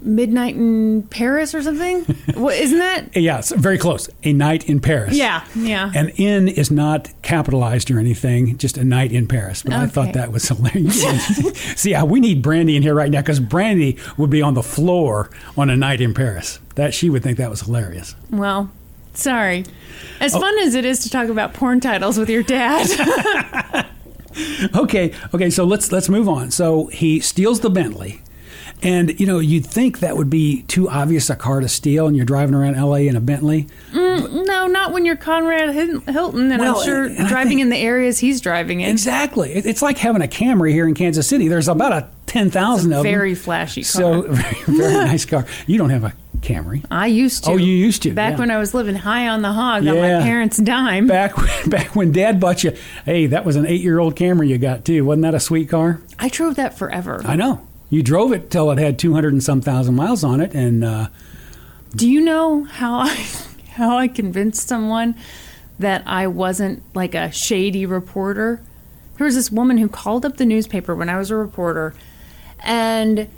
Midnight in Paris or something? what, isn't that? Yeah, it's very close. A night in Paris. Yeah. Yeah. And in is not capitalized or anything, just a night in Paris. But I thought that was hilarious. See, yeah, we need Brandy in here right now because Brandy would be on the floor on a night in Paris. That she would think that was hilarious. well, sorry. Oh. As fun as it is to talk about porn titles with your dad. Okay, okay, so let's let's move on. So he steals the Bentley. And you know, you'd think that would be too obvious a car to steal, and you're driving around LA in a Bentley. Mm, no, not when you're Conrad Hilton, and Well, I'm sure and driving think- in the areas he's driving in. Exactly. It's like having a Camry here in Kansas City. There's about a ten thousand of them. Very flashy car. So very, very nice car. You don't have a Camry. I used to. Oh, you used to, Back yeah. when I was living high on the hog on my parents' dime. Back when, back when Dad bought you, hey, that was an eight-year-old Camry you got too. Wasn't that a sweet car? I drove that forever. I know. You drove it till it had 200 and some thousand miles on it, and uh, Do you know how I how I convinced someone that I wasn't like a shady reporter? There was this woman who called up the newspaper when I was a reporter and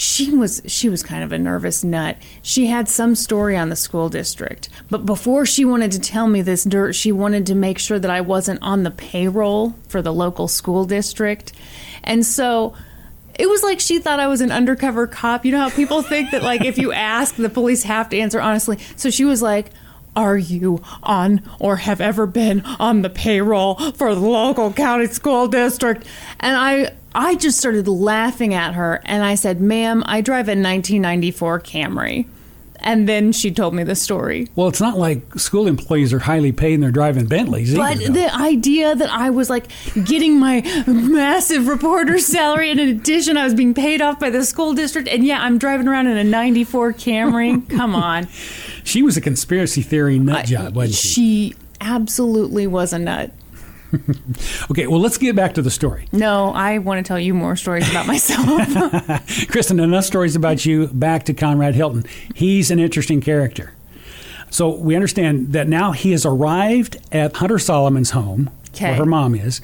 she was she was kind of a nervous nut. She had some story on the school district, but before she wanted to tell me this dirt, she wanted to make sure that I wasn't on the payroll for the local school district. And so it was like she thought I was an undercover cop. You know how people think that like if you ask, the police have to answer honestly. So she was like, "Are you on or have ever been on the payroll for the local county school district?" And I I just started laughing at her and I said, "Ma'am, I drive a 1994 Camry." And then she told me the story. well, it's not like school employees are highly paid and they're driving Bentleys. But either, the idea that I was like getting my massive reporter salary, and in addition, I was being paid off by the school district, and yeah, I'm driving around in a '94 Camry. Come on, she was a conspiracy theory nut job, wasn't she? she absolutely was a nut. Okay, well, let's get back to the story. No, I want to tell you more stories about myself. Kristen, enough stories about you. Back to Conrad Hilton. He's an interesting character. So we understand that now he has arrived at Hunter Salomon's home, Okay. where her mom is.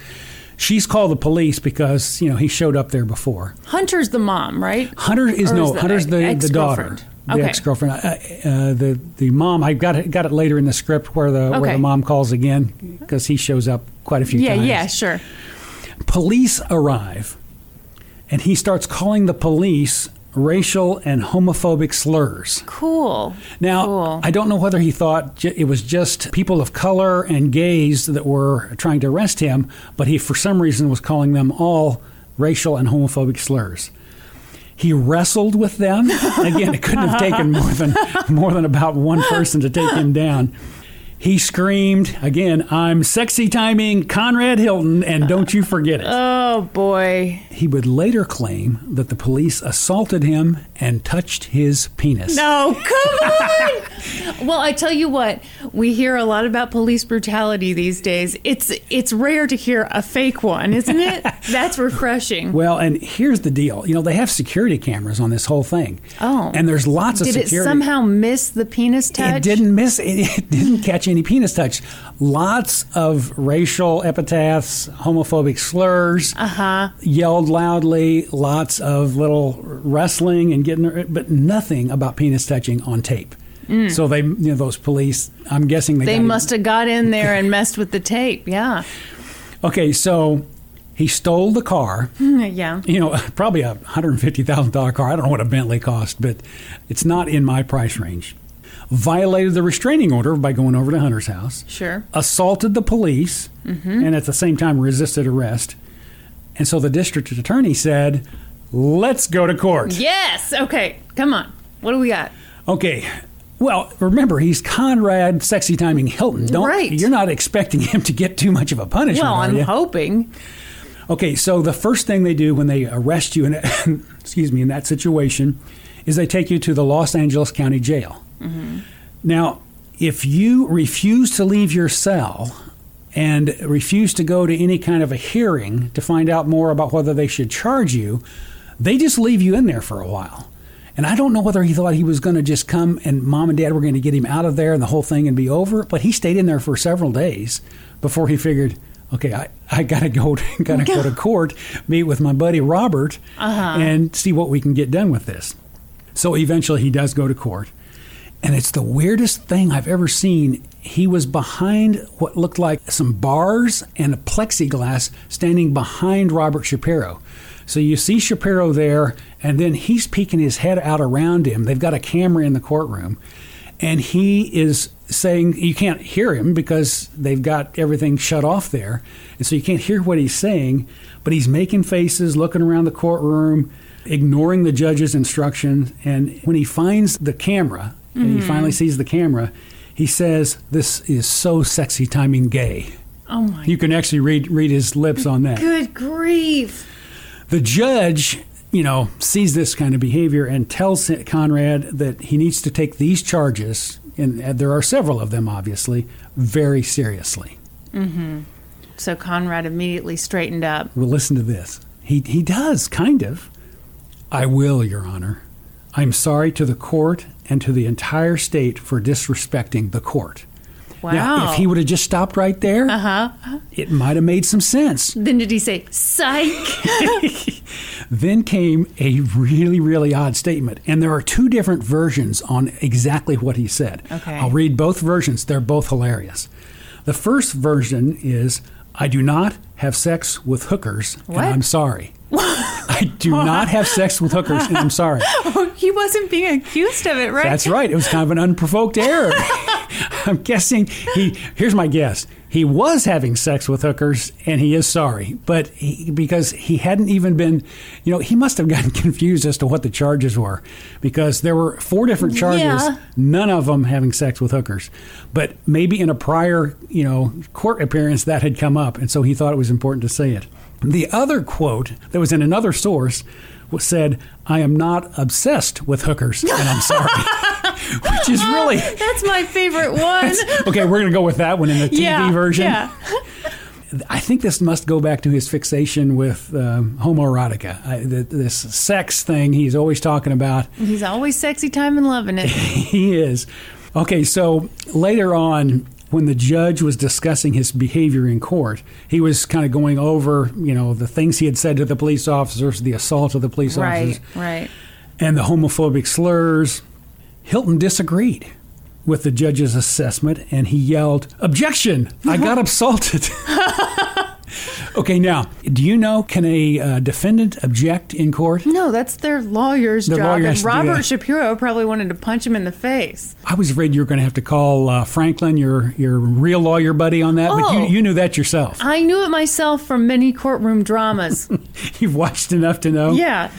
She's called the police because you know he showed up there before. Hunter's the mom, right? Hunter is Or no is Hunter's the, the daughter? The Okay. ex girlfriend. Uh, uh, the the mom. I got it got it later in the script where the where the mom calls again because he shows up quite a few Yeah, times. yeah, yeah, sure. Police arrive, and he starts calling the police racial and homophobic slurs. Cool. Now, Cool. I don't know whether he thought it was just people of color and gays that were trying to arrest him, but he, for some reason, was calling them all racial and homophobic slurs. He wrestled with them. Again, it couldn't have taken more than more than about one person to take him down. He screamed again, "I'm sexy timing Conrad Hilton, and don't you forget it." Oh boy. He would later claim that the police assaulted him and touched his penis. No, come on. Well, I tell you what, we hear a lot about police brutality these days. It's it's rare to hear a fake one, isn't it? That's refreshing. Well, and here's the deal. You know, they have security cameras on this whole thing. Oh. And there's lots of Did it somehow miss the penis touch? It didn't miss it, it didn't catch any penis touch. Lots of racial epithets, homophobic slurs, Uh-huh. yelled loudly, lots of little wrestling and getting but nothing about penis touching on tape. So they you know those police, I'm guessing they Mm. They must have got in there and messed with the tape. Yeah. Okay, so he stole the car. Yeah. you know, probably a hundred and fifty thousand dollar car. I don't know what a Bentley cost, but it's not in my price range. Violated the restraining order by going over to Hunter's house. Sure. Assaulted the police, and at the same time resisted arrest. And so the district attorney said, "Let's go to court." Yes. Okay. Come on. What do we got? Okay. Well, remember he's Conrad Sexy Timing Hilton. Don't Right. you're not expecting him to get too much of a punishment, Well, I'm you? hoping. Okay, so the first thing they do when they arrest you, in, excuse me, in that situation, is they take you to the Los Angeles County Jail. Mm-hmm. Now, if you refuse to leave your cell and refuse to go to any kind of a hearing to find out more about whether they should charge you, they just leave you in there for a while. And I don't know whether he thought he was going to just come and mom and dad were going to get him out of there and the whole thing and be over, but he stayed in there for several days before he figured, okay, I, I got to go got to go to court, meet with my buddy Robert, uh-huh. and see what we can get done with this. So eventually he does go to court. And it's the weirdest thing I've ever seen. He was behind what looked like some bars and a plexiglass standing behind Robert Shapiro. So you see Shapiro there, and then he's peeking his head out around him. They've got a camera in the courtroom, and he is saying, You can't hear him because they've got everything shut off there. And so you can't hear what he's saying, but he's making faces, looking around the courtroom, ignoring the judge's instructions. And when he finds the camera, and he mm-hmm. finally sees the camera, he says, This is so sexy timing gay. Oh my. You can actually read read his lips on that. Good grief. The judge, you know, sees this kind of behavior and tells Conrad that he needs to take these charges, and uh, there are several of them, obviously, very seriously. Mm-hmm. So Conrad immediately straightened up. Well, listen to this. He he does kind of. I will, Your Honor. I'm sorry to the court and to the entire state for disrespecting the court. Wow. Now, if he would have just stopped right there, uh-huh. it might have made some sense. Then did he say psych? Then came a really, really odd statement. And there are two different versions on exactly what he said. Okay. I'll read both versions. They're both hilarious. The first version is I do not have sex with hookers, What? and I'm sorry. I do not have sex with hookers, and I'm sorry. he wasn't being accused of it, right? That's right. It was kind of an unprovoked error. I'm guessing he. Here's my guess. He was having sex with hookers, and he is sorry, but he, because he hadn't even been, you know, he must have gotten confused as to what the charges were, because there were four different charges, Yeah. none of them having sex with hookers, but maybe in a prior, you know, court appearance that had come up, and so he thought it was important to say it. The other quote that was in another source was said, "I am not obsessed with hookers, and I'm sorry," which is really That's my favorite one. okay, we're going to go with that one in the TV yeah, version. Yeah. I think this must go back to his fixation with um, homoerotica, I, the, this sex thing he's always talking about. He's always sexy time and loving it. he is. Okay, so later on, when the judge was discussing his behavior in court, he was kind of going over, you know, the things he had said to the police officers, the assault of the police right, officers, right. and the homophobic slurs. Hilton disagreed with the judge's assessment and he yelled, Objection! I got assaulted. okay, now, do you know, can a uh, defendant object in court? No, that's their lawyer's The job. and Robert. Shapiro probably wanted to punch him in the face. I was afraid you were going to have to call uh, Franklin, your, your real lawyer buddy, on that, but Oh. you, you knew that yourself. I knew it myself from many courtroom dramas. You've watched enough to know. yeah.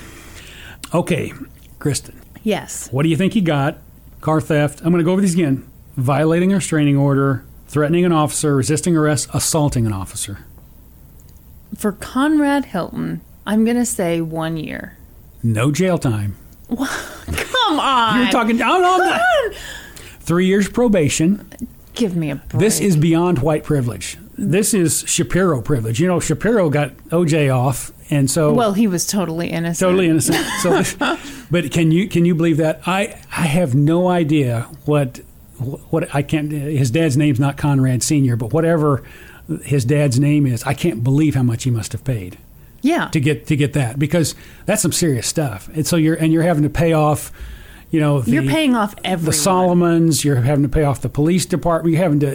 Okay, Kristen, Yes. what do you think he got? Car theft. I'm going to go over these again. Violating a restraining order, threatening an officer, resisting arrest, assaulting an officer. For Conrad Hilton, I'm going to say one year. No jail time. Come on. You're talking oh, down on that. Three years probation. Give me a break. This is beyond white privilege. This is Shapiro privilege. You know, Shapiro got OJ off, and so Well, he was totally innocent. totally innocent. So, but can you can you believe that? I I have no idea what what I can't. His dad's name's not Conrad Senior, but whatever his dad's name is, I can't believe how much he must have paid Yeah. to get to get that because that's some serious stuff. And so you're and you're having to pay off. You know, the, You're paying off everyone. the Salomons. You're having to pay off the police department. You're having to,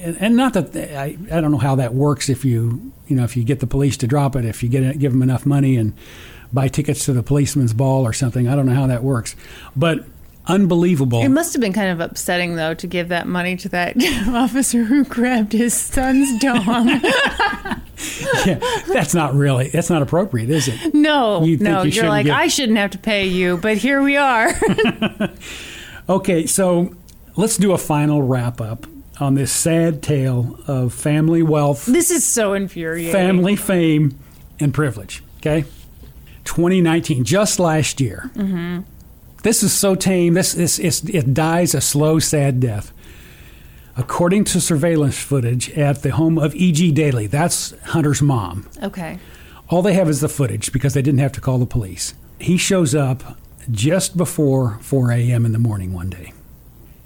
and, and not that I, I don't know how that works. If you you know if you get the police to drop it, if you get it, give them enough money and buy tickets to the policeman's ball or something. I don't know how that works, but unbelievable. It must have been kind of upsetting, though, to give that money to that officer who grabbed his son's dong. yeah, that's not really that's not appropriate, is it? no, You'd no, you you are like, give- I shouldn't have to pay you, but here we are. Okay, so let's do a final wrap up on this sad tale of family wealth. this is so infuriating. family fame and privilege. Okay, 2019, just last year. Mm-hmm. This is so tame. This is it's, it dies a slow, sad death. According to surveillance footage at the home of E.G. Daily, that's Hunter's mom. Okay. All they have is the footage because they didn't have to call the police. He shows up just before 4 a.m. in the morning one day.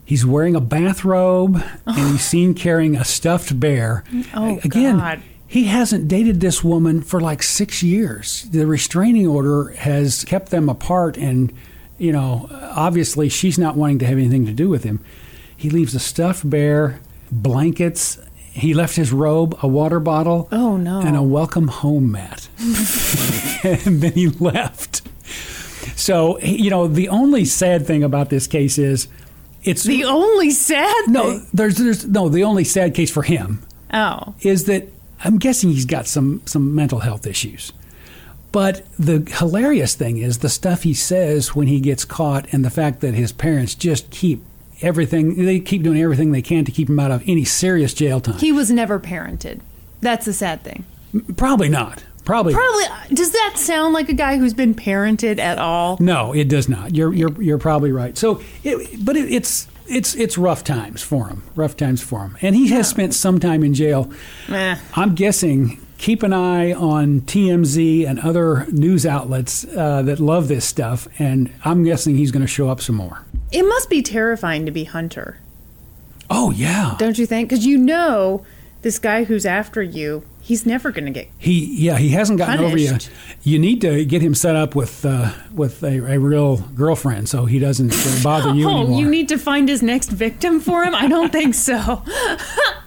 He's wearing a bathrobe and he's seen carrying a stuffed bear. Oh, Again, God. he hasn't dated this woman for like six years. The restraining order has kept them apart, and, you know, obviously she's not wanting to have anything to do with him. He leaves a stuffed bear, blankets. He left his robe, a water bottle, Oh, no. and a welcome home mat. and then he left. So, you know, the only sad thing about this case is it's The only sad no, thing. there's there's no, the only sad case for him Oh. is that I'm guessing he's got some some mental health issues. But the hilarious thing is the stuff he says when he gets caught and the fact that his parents just keep everything they keep doing everything they can to keep him out of any serious jail time. He was never parented. That's the sad thing. Probably not. Probably Probably. Does that sound like a guy who's been parented at all? No, it does not. You're you're you're probably right. So, it, but it, it's it's it's rough times for him. Rough times for him, and he has spent some time in jail. Eh. I'm guessing keep an eye on TMZ and other news outlets uh, that love this stuff, and I'm guessing he's going to show up some more. It must be terrifying to be Hunter, Oh yeah, don't you think? Because you know this guy who's after you, he's never going to get. he yeah he hasn't gotten over you. You need to get him set up with uh, with a, a real girlfriend so he doesn't uh, bother you oh, anymore. you need to find his next victim for him? I don't think so.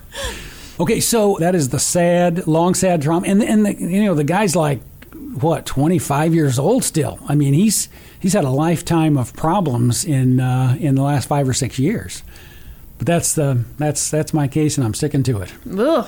Okay, so that is the sad, long, sad drama, and and the, you know the guy's like what twenty five years old still. I mean, he's he's had a lifetime of problems in uh, in the last five or six years. But that's the that's that's my case, and I'm sticking to it. Ugh.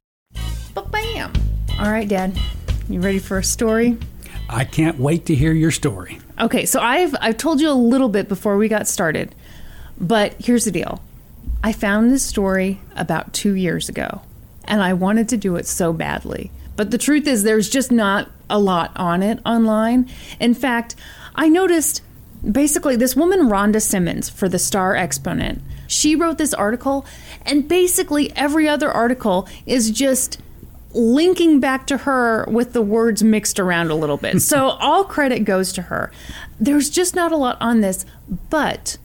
Bam. All right, Dad. You ready for a story? I can't wait to hear your story. Okay, so I've I've told you a little bit before we got started, but here's the deal. I found this story about two years ago, and I wanted to do it so badly. But the truth is, there's just not a lot on it online. In fact, I noticed basically this woman, Rhonda Simmons, for the Star Exponent, she wrote this article, and basically every other article is just linking back to her with the words mixed around a little bit. so all credit goes to her. There's just not a lot on this, but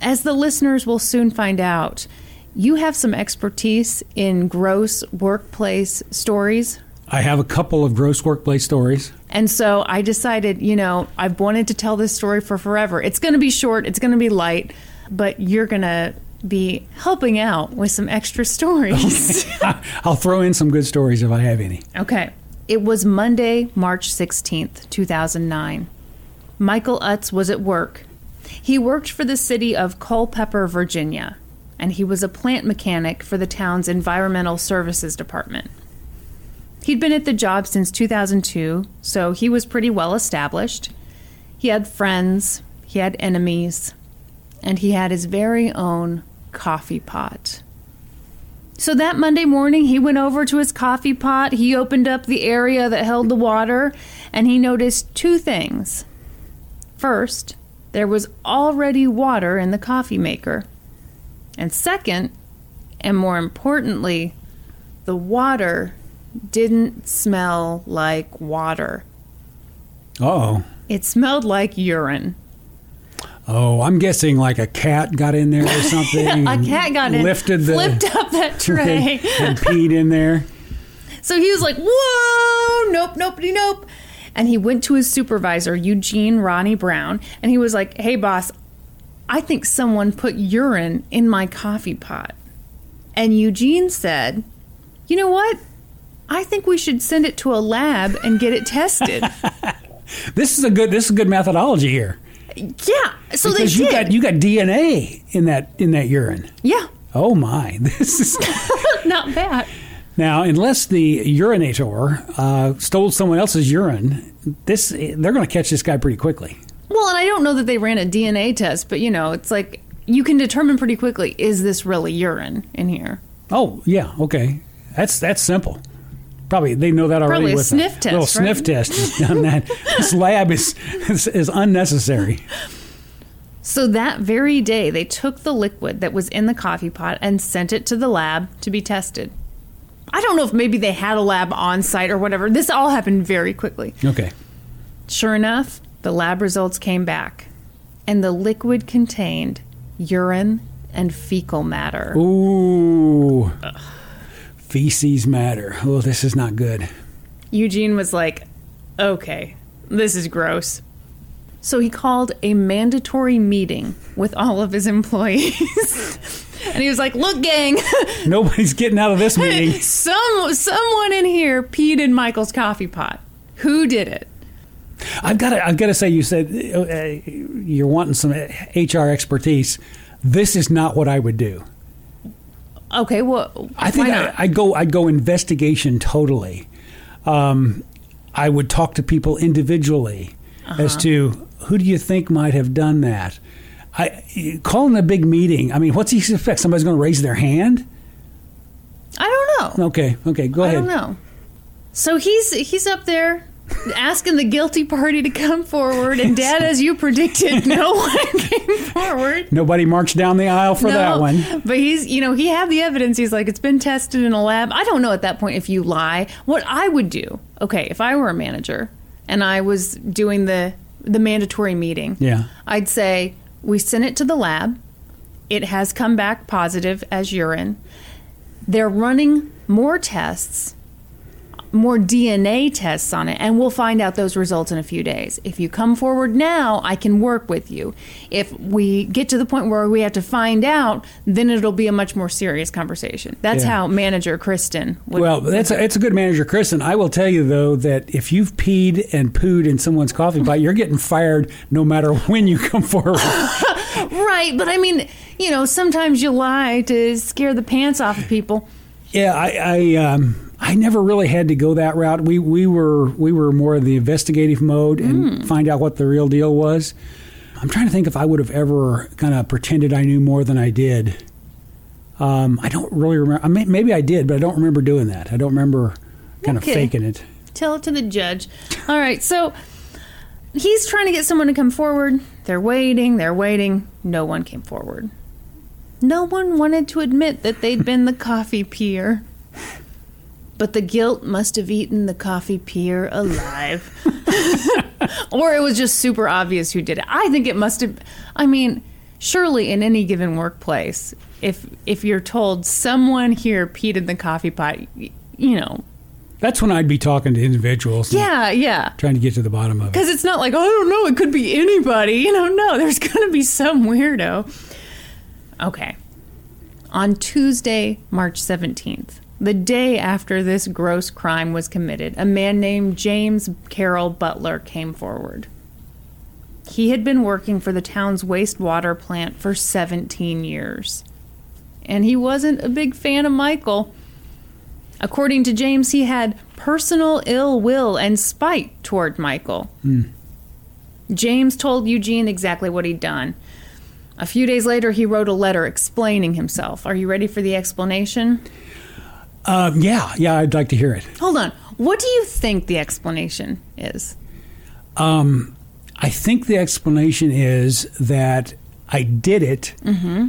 as the listeners will soon find out, you have some expertise in gross workplace stories. I have a couple of gross workplace stories. And so I decided, you know, I've wanted to tell this story for forever. It's going to be short, it's going to be light, but you're going to be helping out with some extra stories. I'll throw in some good stories if I have any. Okay. It was Monday, March 16th, 2009. Michael Utz was at work. He worked for the city of Culpeper, Virginia, and he was a plant mechanic for the town's Environmental Services Department. He'd been at the job since 2002, so he was pretty well established. He had friends, he had enemies, and he had his very own coffee pot. So that Monday morning, he went over to his coffee pot. He opened up the area that held the water, and he noticed two things. First, there was already water in the coffee maker. And second, and more importantly, the water didn't smell like water. Oh, It smelled like urine. Oh, I'm guessing like a cat got in there or something. A cat got in, lifted the flipped up that tray. and peed in there. So he was like, whoa, nope, nope, nope. And he went to his supervisor, Eugene Ronnie Brown, and he was like, hey, boss, I think someone put urine in my coffee pot. And Eugene said, you know what? I think we should send it to a lab and get it tested. This is a good. This is a good methodology here yeah. So because they you did. got you got DNA in that in that urine. yeah. Oh my! This is Not bad. now unless the urinator uh, stole someone else's urine, this they're going to catch this guy pretty quickly. Well, and I don't know that they ran a DNA test, but you know, it's like you can determine pretty quickly is this really urine in here? Oh yeah, okay. That's that's simple. Probably they know that already. Probably a with sniff a test, Little sniff test done that. this lab is, is is unnecessary. So that very day, they took the liquid that was in the coffee pot and sent it to the lab to be tested. I don't know if maybe they had a lab on site or whatever. This all happened very quickly. Okay. Sure enough, the lab results came back, and the liquid contained urine and fecal matter. Ooh. Feces matter. Oh, this is not good. Eugene was like, okay, this is gross. So he called a mandatory meeting with all of his employees. and he was like, look, gang, Nobody's getting out of this meeting. some, someone in here peed in Michael's coffee pot. Who did it? I've got to. I've got to say, you said uh, you're wanting some HR expertise. This is not what I would do. Okay, well, I think I? I'd go. I'd go investigation totally. Um, I would talk to people individually as Uh-huh. to who do you think might have done that. I calling a big meeting. I mean, what's he expect? Somebody's going to raise their hand? I don't know. Okay, okay, go I ahead. I don't know. So he's he's up there asking the guilty party to come forward, and Dad, as you predicted, no one came forward. Nobody marched down the aisle for that one. But he's, you know, he had the evidence. He's like, it's been tested in a lab. I don't know at that point if you lie. What I would do, okay, if I were a manager and I was doing the the mandatory meeting, Yeah. I'd say we sent it to the lab. It has come back positive as urine. They're running more tests, more DNA tests on it, and we'll find out those results in a few days. If you come forward now, I can work with you. If we get to the point where we have to find out, then it'll be a much more serious conversation. That's Yeah. how manager Kristen would. Well, that's a, it's a good manager, Kristen. I will tell you though that if you've peed and pooed in someone's coffee pot, you're getting fired no matter when you come forward. right, but I mean, you know, sometimes you lie to scare the pants off of people. Yeah, I I, um, I never really had to go that route. We we were we were more in the investigative mode and find out what the real deal was. I'm trying to think if I would have ever kind of pretended I knew more than I did. Um, I don't really remember. I may, maybe I did, but I don't remember doing that. I don't remember kind Okay. of faking it. Tell it to the judge. All right, so he's trying to get someone to come forward. They're waiting, they're waiting. No one came forward. No one wanted to admit that they'd been the coffee peer. But the guilt must have eaten the coffee peer alive. or it was just super obvious who did it. I think it must have I mean, surely in any given workplace, if if you're told someone here peed in the coffee pot, you know, That's when I'd be talking to individuals. yeah, yeah. Trying to get to the bottom of it. Because it's not like, oh, I don't know, it could be anybody. You know, no, there's going to be some weirdo. Okay. On Tuesday, March 17th, the day after this gross crime was committed, a man named James Carroll Butler came forward. He had been working for the town's wastewater plant for 17 years. And he wasn't a big fan of Michael. According to James, he had personal ill will and spite toward Michael. Hmm. James told Eugene exactly what he'd done. A few days later, he wrote a letter explaining himself. Are you ready for the explanation? Um, yeah, yeah, I'd like to hear it. Hold on. What do you think the explanation is? I think the explanation is that I did it. Mm-hmm.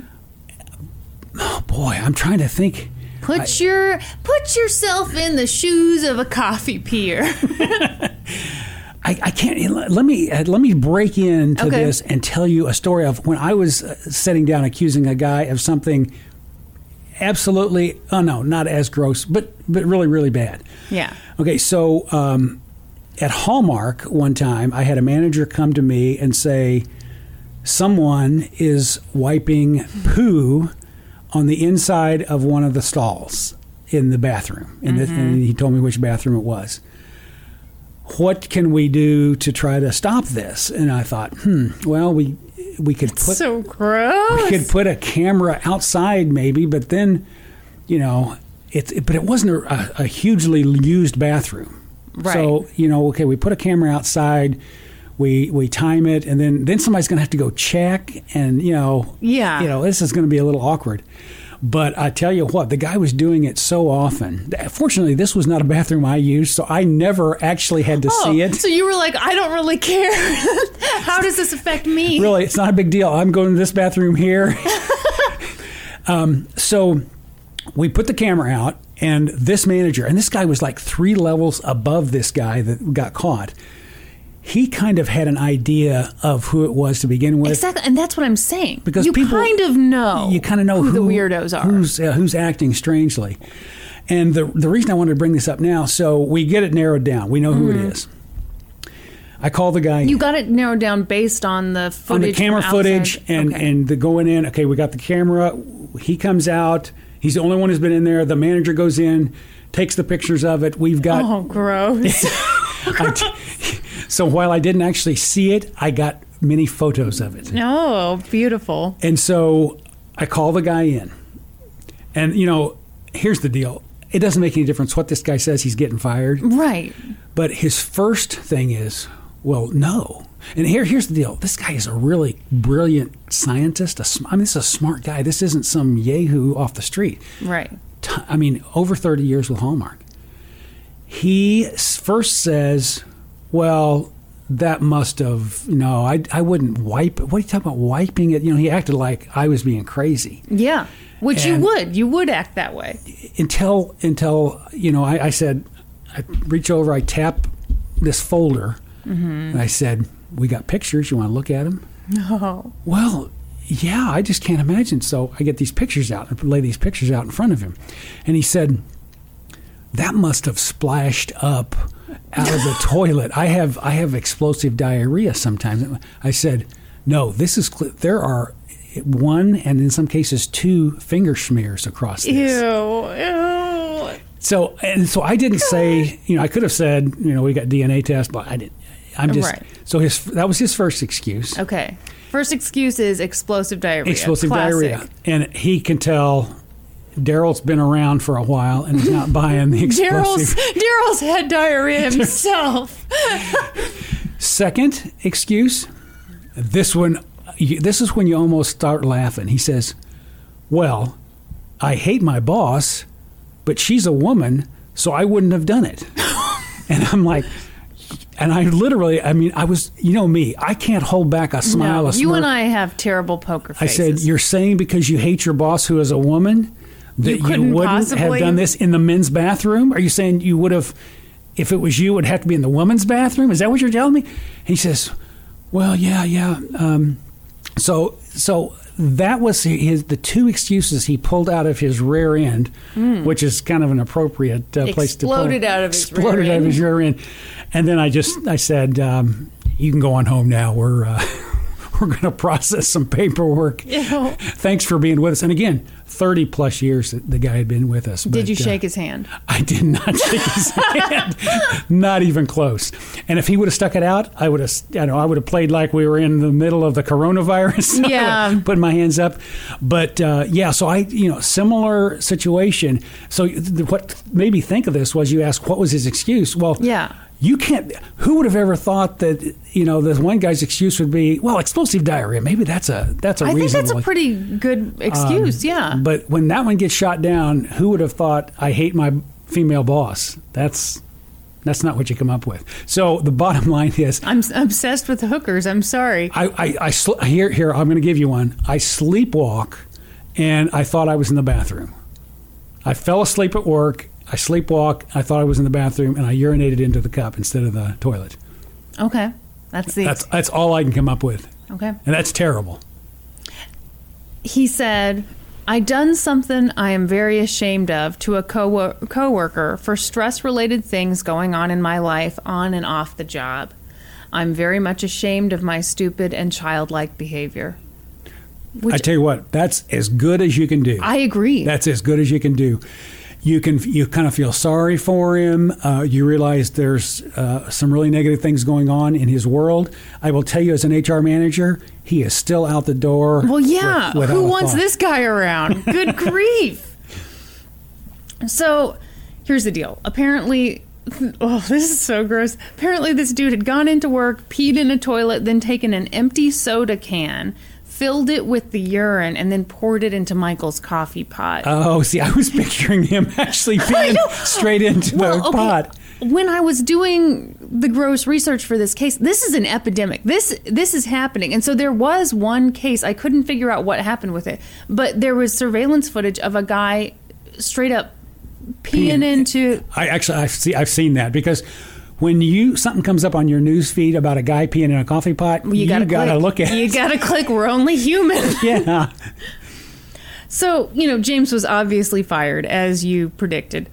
Oh boy, I'm trying to think. Put your put yourself in the shoes of a coffee peer. I, I can't. Let me uh, let me break into Okay. this and tell you a story of when I was uh, sitting down accusing a guy of something absolutely. Oh no, not as gross, but but really really bad. yeah. Okay, so um, at Hallmark one time, I had a manager come to me and say, someone is wiping poo on the inside of one of the stalls in the bathroom. And, the- and he told me which bathroom it was. What can we do to try to stop this? And I thought, hmm, well, we we could put so gross. we could put a camera outside maybe, but then, you know, it's it, but it wasn't a, a hugely used bathroom. Right. So you know, okay, we put a camera outside, we we time it, and then then somebody's going to have to go check, and you know, Yeah. you know, this is going to be a little awkward. But I tell you what, the guy was doing it so often. Fortunately, this was not a bathroom I used, so I never actually had to Oh, see it. So you were like, I don't really care. How does this affect me? really, it's not a big deal. I'm going to this bathroom here. um, so we put the camera out, and this manager, and this guy was like three levels above this guy that got caught. He kind of had an idea of who it was to begin with. Exactly, and that's what I'm saying. Because you people- kind of know, you kind of know who, who, the weirdos are. who's uh, who's acting strangely. And the the reason I wanted to bring this up now, so we get it narrowed down. We know who it is. I call the guy You got it narrowed down based on the on the camera footage and Okay. and the going in. Okay, we got the camera. He comes out. He's the only one who's been in there. The manager goes in, takes the pictures of it. We've got oh, gross. T- so while I didn't actually see it, I got many photos of it. oh, beautiful. And so I call the guy in. And, you know, here's the deal it doesn't make any difference what this guy says, he's getting fired. Right. But his first thing is, well, no. And here, here's the deal. This guy is a really brilliant scientist. A, sm- I mean, this is a smart guy. This isn't some yahoo off the street. Right. T- I mean, over 30 years with Hallmark. He first says, well, that must have, you know, I, I wouldn't wipe it. What are you talking about wiping it? You know, he acted like I was being crazy Yeah. Which And- you would. You would act that way. until, until you know, I, I said, I reach over, I tap this folder, mm-hmm. and I said, we got pictures. You want to look at them? No. Well, yeah, I just can't imagine. So I get these pictures out and lay these pictures out in front of him. And he said, That must have splashed up out of the toilet. I have I have explosive diarrhea sometimes. I said, No, this is cl- there are one and in some cases two finger smears across Ew. this. Ew. So and so I didn't say, you know, I could have said, you know, we got DNA test, but I didn't. I'm just Right. so his that was his first excuse. Okay. First excuse is explosive diarrhea. explosive Classic. diarrhea, and he can tell Daryl's been around for a while and is not buying the Daryl's explosive. Daryl's had diarrhea himself. Second excuse, this one, this is when you almost start laughing. He says, "Well, I hate my boss, but she's a woman, so I wouldn't have done it." and I'm like. And I literally, I mean, I was, you know me, I can't hold back a smile. no, a you and I have terrible poker faces. I said, "You're saying because you hate your boss, who is a woman, that You you, couldn't wouldn't have done this in the men's bathroom? Are you saying you would have, if it was you, it would have to be in the women's bathroom? Is that what you're telling me?" He says, "Well, yeah, yeah." Um, so, so that was his the two excuses he pulled out of his rear end, which is kind of an appropriate uh, place to. Exploded out of his exploded rear out of end. his rear end, and then I just I said, um, "You can go on home now. We're." Uh, We're going to process some paperwork. Thanks for being with us. And again, 30 plus years that the guy had been with us. Did but, you uh, shake his hand? I did not shake his hand. Not even close. And if he would have stuck it out, I would have, I know, I would have played like we were in the middle of the coronavirus. Yeah. Put my hands up. But uh, yeah, so I, you know, similar situation. So what made me think of this was you asked what was his excuse. Well, Yeah. You can't. Who would have ever thought that you know this one guy's excuse would be well explosive diarrhea? Maybe that's a that's a I think that's a pretty good excuse. Um, yeah. But when that one gets shot down, who would have thought I hate my female boss? That's that's not what you come up with. So the bottom line is, I'm obsessed with hookers. I'm sorry. I I, I sl- here here I'm going to give you one. I sleepwalk, and I thought I was in the bathroom. I fell asleep at work. I sleepwalk. I thought I was in the bathroom, and I urinated into the cup instead of the toilet. Okay. That's the That's that's all I can come up with, okay. and that's terrible. He said, I done something I am very ashamed of to a co coworker for stress related things going on in my life on and off the job. I'm very much ashamed of my stupid and childlike behavior. Which I tell you what, that's as good as you can do. I agree. That's as good as you can do. You can you kind of feel sorry for him. Uh, you realize there's uh, some really negative things going on in his world. I will tell you, as an HR manager, he is still out the door. Well, yeah. with- Who wants this guy around? Good grief. So, here's the deal. Apparently, oh, this is so gross. Apparently, this dude had gone into work, peed in a toilet, then taken an empty soda can, filled it with the urine, and then poured it into Michael's coffee pot. Oh, see, I was picturing him actually being straight into Well, the okay. pot. When I was doing the gross research for this case, this is an epidemic. This this is happening, and so there was one case I couldn't figure out what happened with it, but there was surveillance footage of a guy straight up peeing Peeing. into. I actually I've, see, I've seen that because when you something comes up on your news feed about a guy peeing in a coffee pot, You gotta, gotta look at You it. gotta click. We're only human. yeah. So, you know, James was obviously fired, as you predicted.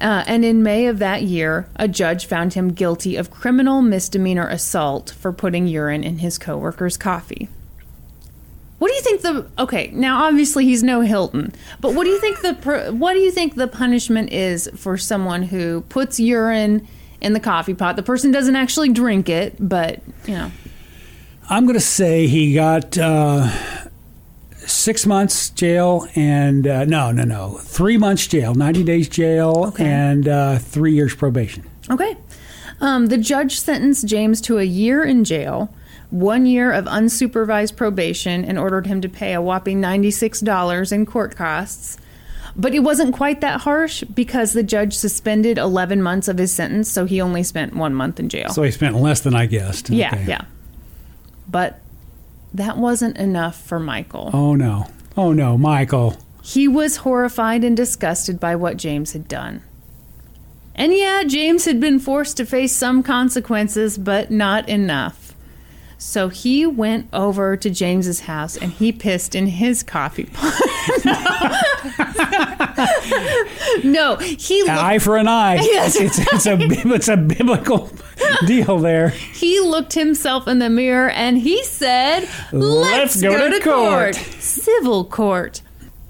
Uh, and in May of that year, a judge found him guilty of criminal misdemeanor assault for putting urine in his coworker's coffee. What do you think the okay? Now, obviously, he's no Hilton, but what do you think the what do you think the punishment is for someone who puts urine in the coffee pot? The person doesn't actually drink it, but you know. I'm going to say he got uh, six months jail and uh, no, no, no, three months jail, 90 days jail, Okay. and uh, three years probation. Okay. Um, the judge sentenced James to a year in jail, one year of unsupervised probation, and ordered him to pay a whopping $96 in court costs. But it wasn't quite that harsh because the judge suspended 11 months of his sentence, so he only spent one month in jail. So he spent less than I guessed. yeah, Okay. yeah. But that wasn't enough for Michael. Oh no. Oh no, Michael. He was horrified and disgusted by what James had done. And yeah, James had been forced to face some consequences, but not enough. So he went over to James's house and he pissed in his coffee pot. no, he An looked, eye for an eye. Yes. It's, it's a it's a biblical deal there. he looked himself in the mirror and he said, "Let's, Let's go to court." civil court."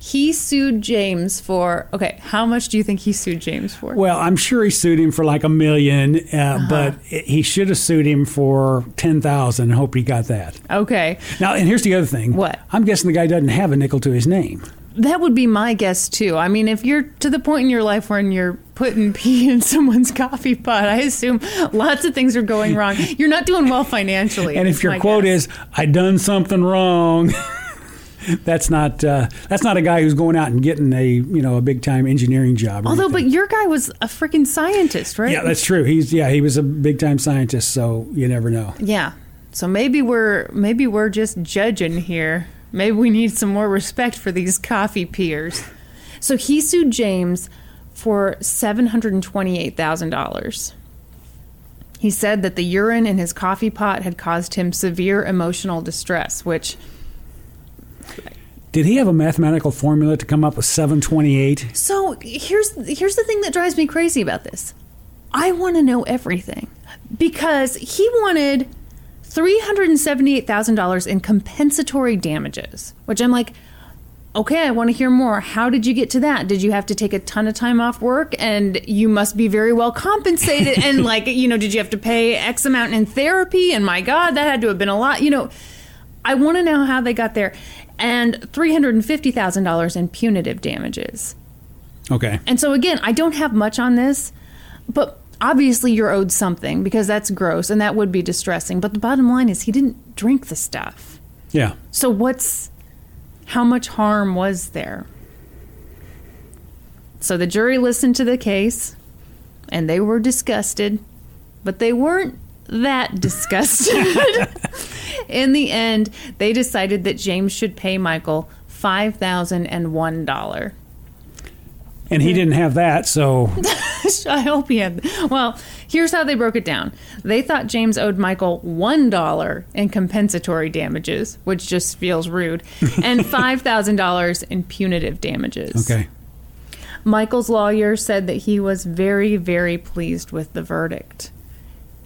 He sued James for okay. How much do you think he sued James for? Well, I'm sure he sued him for like a million, uh, Uh-huh. but he should have sued him for ten thousand. Hope he got that. Okay, Now, and here's the other thing. What? I'm guessing the guy doesn't have a nickel to his name. that would be my guess too. I mean, if you're to the point in your life where you're putting pee in someone's coffee pot, I assume lots of things are going wrong. You're not doing well financially. And if your quote guess. is "I done something wrong," that's not uh, that's not a guy who's going out and getting a you know a big time engineering job. or although, but your guy was a freaking scientist, right? yeah, that's true. He's yeah he was a big time scientist, so you never know. Yeah. So maybe we're maybe we're just judging here. Maybe we need some more respect for these coffee peers. So he sued James for seven hundred and twenty-eight thousand dollars. He said that the urine in his coffee pot had caused him severe emotional distress, which Did he have a mathematical formula to come up with 728? So here's here's the thing that drives me crazy about this. I want to know everything because he wanted three hundred and seventy-eight thousand dollars in compensatory damages, which I'm like, okay, I want to hear more. How did you get to that? Did you have to take a ton of time off work and you must be very well compensated? and like, you know, did you have to pay X amount in therapy? And my God, that had to have been a lot. You know, I want to know how they got there. And three hundred and fifty thousand dollars in punitive damages. Okay. And so again, I don't have much on this, but obviously you're owed something because that's gross and that would be distressing. But the bottom line is he didn't drink the stuff. Yeah. So what's how much harm was there? So the jury listened to the case and they were disgusted, but they weren't that disgusted. In the end, they decided that James should pay Michael $5,001. And he didn't have that, so I hope he had. Well, here's how they broke it down. They thought James owed Michael one dollar in compensatory damages, which just feels rude, and five thousand dollars in punitive damages. okay. Michael's lawyer said that he was very, very pleased with the verdict.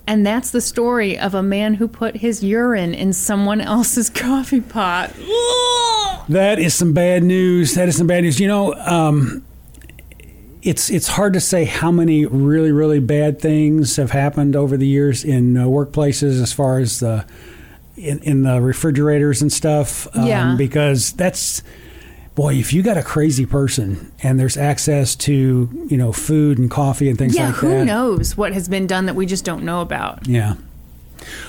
And that's the story of a man who put his urine in someone else's coffee pot. That is some bad news. That is some bad news. You know, um, it's it's hard to say how many really really bad things have happened over the years in uh, workplaces as far as the in, in the refrigerators and stuff. um, Yeah. Because that's boy, if you got a crazy person and there's access to you know food and coffee and things Yeah, like who that. knows what has been done that we just don't know about? Yeah.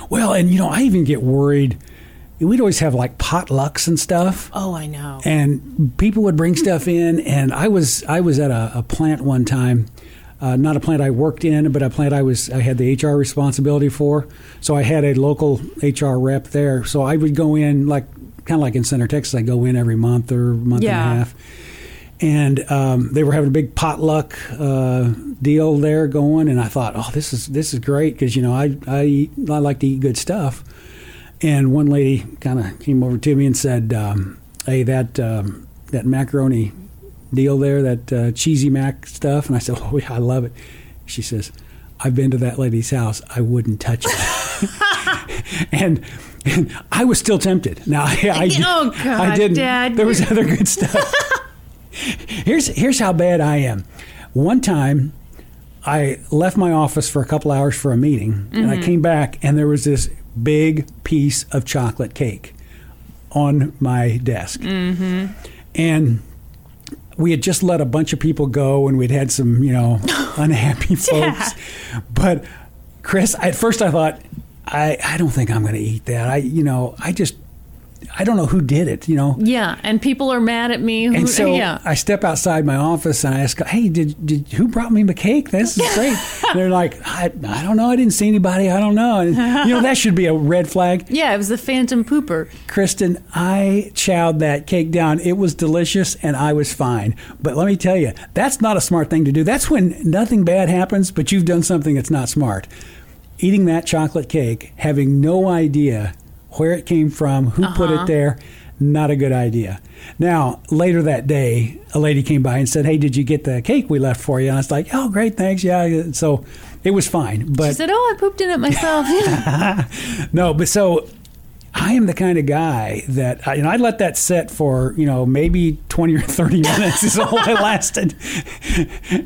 Well, and you know, I even get worried. We'd always have like potlucks and stuff Oh, I know. and people would bring stuff in and i was i was at a, a plant one time uh, not a plant i worked in but a plant i was i had the hr responsibility for so i had a local hr rep there so i would go in like kind of like in center texas i go in every month or month Yeah. and a half and um, they were having a big potluck uh, deal there going and i thought oh this is this is great because you know I, I eat- i like to eat good stuff and one lady kind of came over to me and said, um, "Hey, that um, that macaroni deal there, that uh, cheesy mac stuff? And I said, Oh, yeah, I love it. She says, I've been to that lady's house. I wouldn't touch it. and, and I was still tempted. Now, I, I, Oh, God, I didn't. Dad. There was other good stuff. here's here's how bad I am. One time, I left my office for a couple hours for a meeting, and I came back, and there was this big piece of chocolate cake on my desk, mm-hmm. and we had just let a bunch of people go, and we'd had some, you know, unhappy folks. But Chris, at first I thought, I I don't think I'm going to eat that. I you know I just I don't know who did it. You know, Yeah, and people are mad at me. Who, and so yeah. I step outside my office and I ask, "Hey, did, did who brought me the cake? This is great." They're like, I, "I don't know. I didn't see anybody. I don't know." And, you know, that should be a red flag. yeah, it was the Phantom Pooper. Kristen, I chowed that cake down. It was delicious and I was fine. But let me tell you, that's not a smart thing to do. That's when nothing bad happens, but you've done something that's not smart. Eating that chocolate cake, having no idea where it came from, who put Uh-huh. it there, not a good idea. Now, later that day, a lady came by and said, Hey, did you get the cake we left for you? And I was like, Oh, great, thanks. Yeah. So it was fine. But She said, "Oh, I pooped in it myself." No, but so I am the kind of guy that I, you know, I let that set for you know maybe twenty or thirty minutes is all it lasted,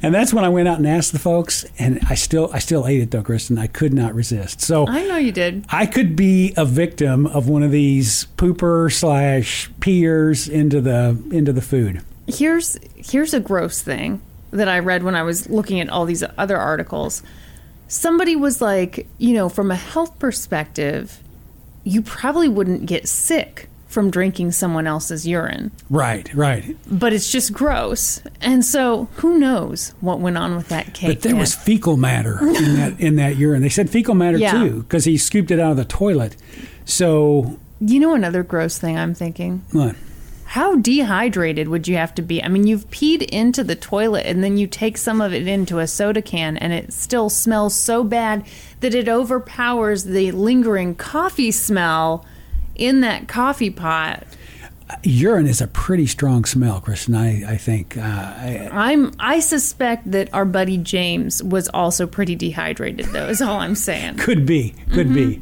and that's when I went out and asked the folks, and I still I still ate it though, Kristen. I could not resist. So I know you did. I could be a victim of one of these pooper slash peers into the into the food. Here's here's a gross thing that I read when I was looking at all these other articles. Somebody was like, you know, from a health perspective, you probably wouldn't get sick from drinking someone else's urine, Right, right. but it's just gross. And so, who knows what went on with that cake? But there was fecal matter in that in that urine. They said fecal matter Yeah. too because he scooped it out of the toilet. So You know another gross thing I'm thinking? what? How dehydrated would you have to be? I mean, you've peed into the toilet and then you take some of it into a soda can and it still smells so bad that it overpowers the lingering coffee smell in that coffee pot. urine is a pretty strong smell, Kristen. I, I think. Uh, I, I'm I suspect that our buddy James was also pretty dehydrated though, is all I'm saying. could be, could be.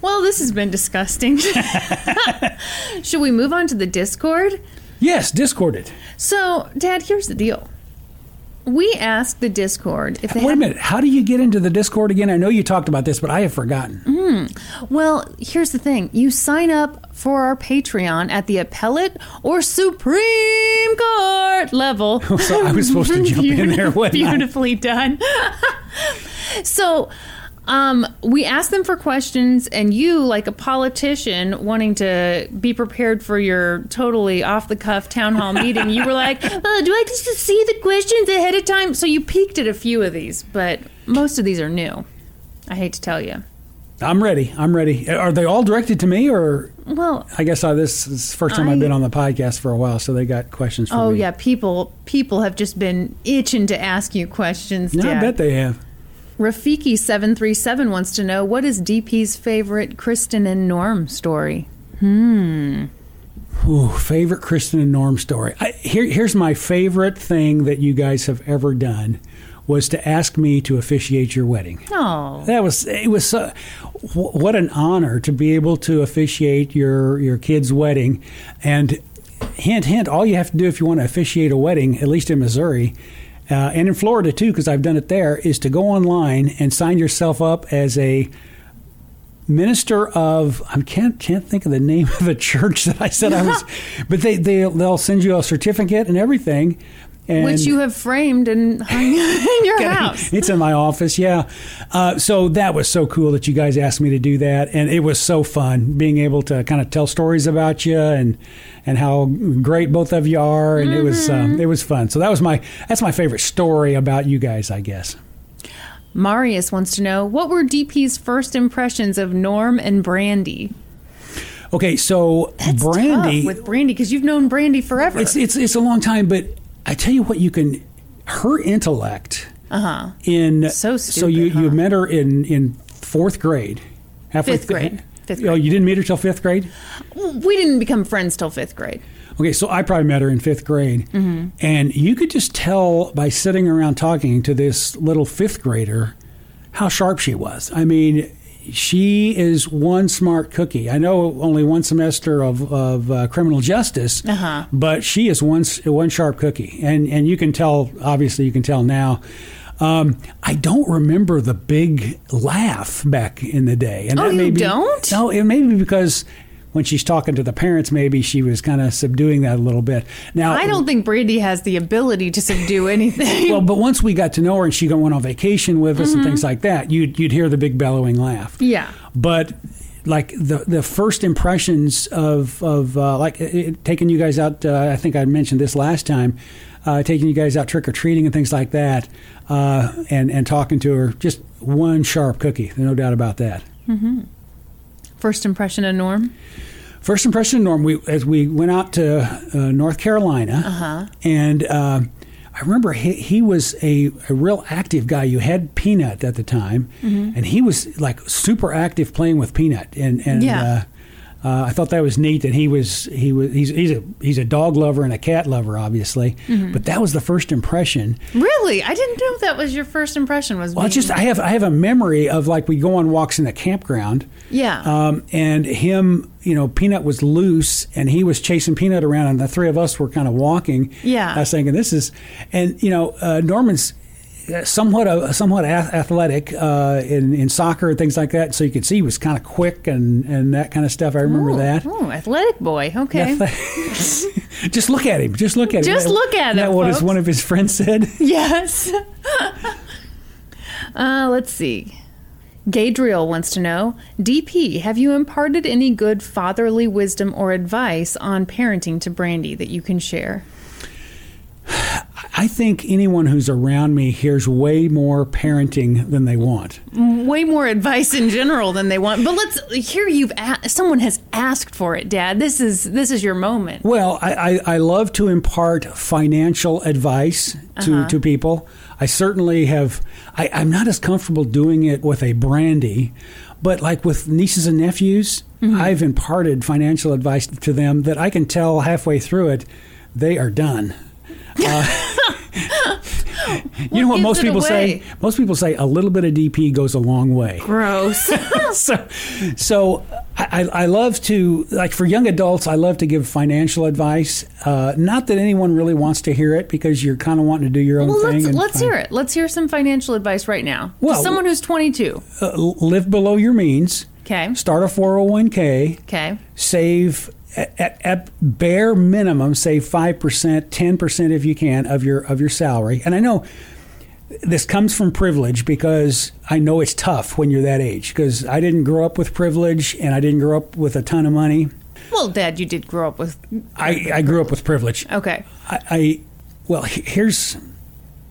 Well, this has been disgusting. Should we move on to the Discord? Yes, Discord it. So, Dad, here's the deal. We asked the Discord if they Wait a had minute. How do you get into the Discord again? I know you talked about this, but I have forgotten. Hmm. Well, here's the thing. You sign up for our Patreon at the appellate or Supreme Court level. So I was supposed to jump in there, wasn't I? Beautifully done. so, um, we asked them for questions, and you, like a politician wanting to be prepared for your totally off the cuff town hall meeting, you were like, uh, Do I just see the questions ahead of time? So you peeked at a few of these, but most of these are new. I hate to tell you. I'm ready. I'm ready. Are they all directed to me, or Well, I guess I, this is the first time I, have been on the podcast for a while, so they got questions for Oh me. yeah, people people have just been itching to ask you questions. No, I bet they have. Rafiki seven three seven wants to know what is DP's favorite Kristen and Norm story. Hmm. Ooh, favorite Kristen and Norm story. I, here, here's my favorite thing that you guys have ever done was to ask me to officiate your wedding. Oh, That was it was so, what an honor to be able to officiate your your kid's wedding, and hint, hint, all you have to do if you want to officiate a wedding, at least in Missouri, uh, and in Florida too, because I've done it there, is to go online and sign yourself up as a minister of I can't can't think of the name of the church that I said I was, but they they they'll send you a certificate and everything. And Which you have framed and hung in your house. It's in my office, yeah. Uh, so that was so cool that you guys asked me to do that, and it was so fun being able to kind of tell stories about you and and how great both of you are, and it was um, it was fun. So that was my that's my favorite story about you guys, I guess. Marius wants to know what were DP's first impressions of Norm and Brandy? Okay, so That's Brandy with Brandy because you've known Brandy forever. It's it's it's a long time, but I tell you what, you can her intellect uh-huh. in So so you stupid, you met her in in fourth grade, halfway Fifth grade. Fifth grade. Oh, you didn't meet her till fifth grade. We didn't become friends till fifth grade. Okay, so I probably met her in fifth grade, Mm-hmm. and you could just tell by sitting around talking to this little fifth grader how sharp she was. I mean, she is one smart cookie. I know only one semester of, of uh, criminal justice, Uh-huh. but she is one one sharp cookie, and and you can tell. Obviously, you can tell now. Um, I don't remember the big laugh back in the day, and Oh, that you be, don't? No, it may be because when she's talking to the parents, maybe she was kind of subduing that a little bit. Now, I don't think Brandy has the ability to subdue anything. well, but once we got to know her and she went on vacation with us and things like that, you'd you'd hear the big bellowing laugh. Mm-hmm. yeah. But like the the first impressions of of uh, like it, taking you guys out, uh, I think I mentioned this last time, uh, taking you guys out trick or treating and things like that, uh, and and talking to her, just one sharp cookie, no doubt about that. First impression of Norm? First impression, of Norm, we as we went out to uh, North Carolina, Uh-huh. and uh, I remember he, he was a, a real active guy. You had Peanut at the time, Mm-hmm. and he was like super active playing with Peanut, and and Yeah. uh, uh, I thought that was neat that he was he was he's he's a he's a dog lover and a cat lover, obviously, Mm-hmm. but that was the first impression. Really? I didn't know that was your first impression was Well, being- just I have I have a memory of like we go on walks in the campground. Yeah. Um, and him, you know, Peanut was loose, and he was chasing Peanut around, and the three of us were kind of walking. Yeah. I was thinking this is, and you know, uh, Norman's somewhat uh, somewhat ath- athletic uh, in in soccer and things like that. So you could see he was kind of quick and and that kind of stuff. I remember oh, that. Oh, athletic boy. Okay. Just look at him. Just look at him. Just look at Isn't that him, what his, one of his friends said? Yes. uh, let's see. Gadriel wants to know DP, have you imparted any good fatherly wisdom or advice on parenting to Brandy that you can share? I think anyone who's around me hears way more parenting than they want. Way more advice in general than they want. But let's here you've a- someone has asked for it, Dad. This is this is your moment. Well, I, I, I love to impart financial advice to, Uh-huh. to people. I certainly have, I, I'm not as comfortable doing it with a brandy, but like with nieces and nephews, Mm-hmm. I've imparted financial advice to them that I can tell halfway through it, they are done. Uh, you know what most people away? say? Most people say a little bit of DP goes a long way Gross. so, so I, I love to like for young adults. I love to give financial advice. Uh, not that anyone really wants to hear it because you're kind of wanting to do your own well, thing. let's let's hear it. Let's hear some financial advice right now. Well- someone who's 22. Uh, live below your means. Okay. Start a 401k. Okay. Save at, at, at bare minimum. Save five percent, ten percent if you can of your of your salary. And I know this comes from privilege because I know it's tough when you're that age. Because I didn't grow up with privilege and I didn't grow up with a ton of money. Well, Dad, you did grow up with. I, I grew up with privilege. Okay. I, I well, here's.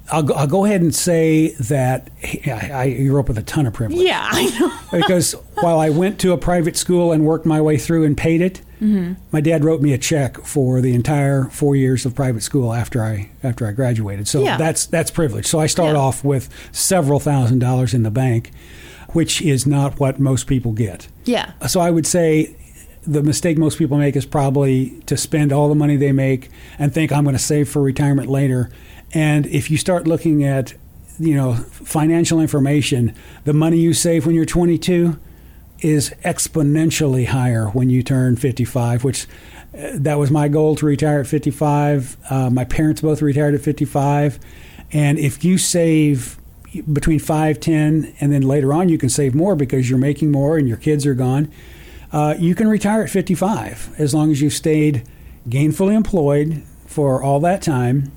I'll go, I'll go ahead and say that I, I grew up with a ton of privilege. Yeah, I know. because while I went to a private school and worked my way through and paid it, mm-hmm. my dad wrote me a check for the entire four years of private school after I after I graduated. So Yeah. that's that's privilege. So I start Yeah. off with several thousand dollars in the bank, which is not what most people get. Yeah. So I would say the mistake most people make is probably to spend all the money they make and think I'm going to save for retirement later. And if you start looking at, you know, financial information, the money you save when you're 22 is exponentially higher when you turn 55, which uh, that was my goal to retire at 55. Uh, my parents both retired at 55. And if you save between 5, 10, and then later on you can save more because you're making more and your kids are gone, uh, you can retire at 55 as long as you've stayed gainfully employed for all that time,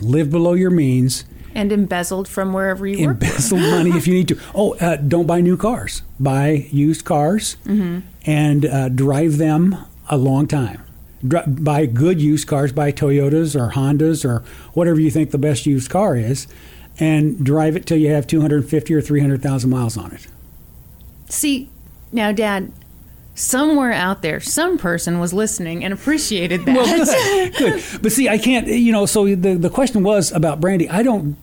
live below your means, and embezzled from wherever you work. Embezzle money if you need to. Oh, uh, don't buy new cars. Buy used cars Mm-hmm. and uh, drive them a long time. Dri- buy good used cars. Buy Toyotas or Hondas or whatever you think the best used car is, and drive it till you have 250 or 300,000 miles on it. See, now, Dad, somewhere out there, some person was listening and appreciated that. Well, good, good. But see, I can't. You know, so the the question was about Brandy. I don't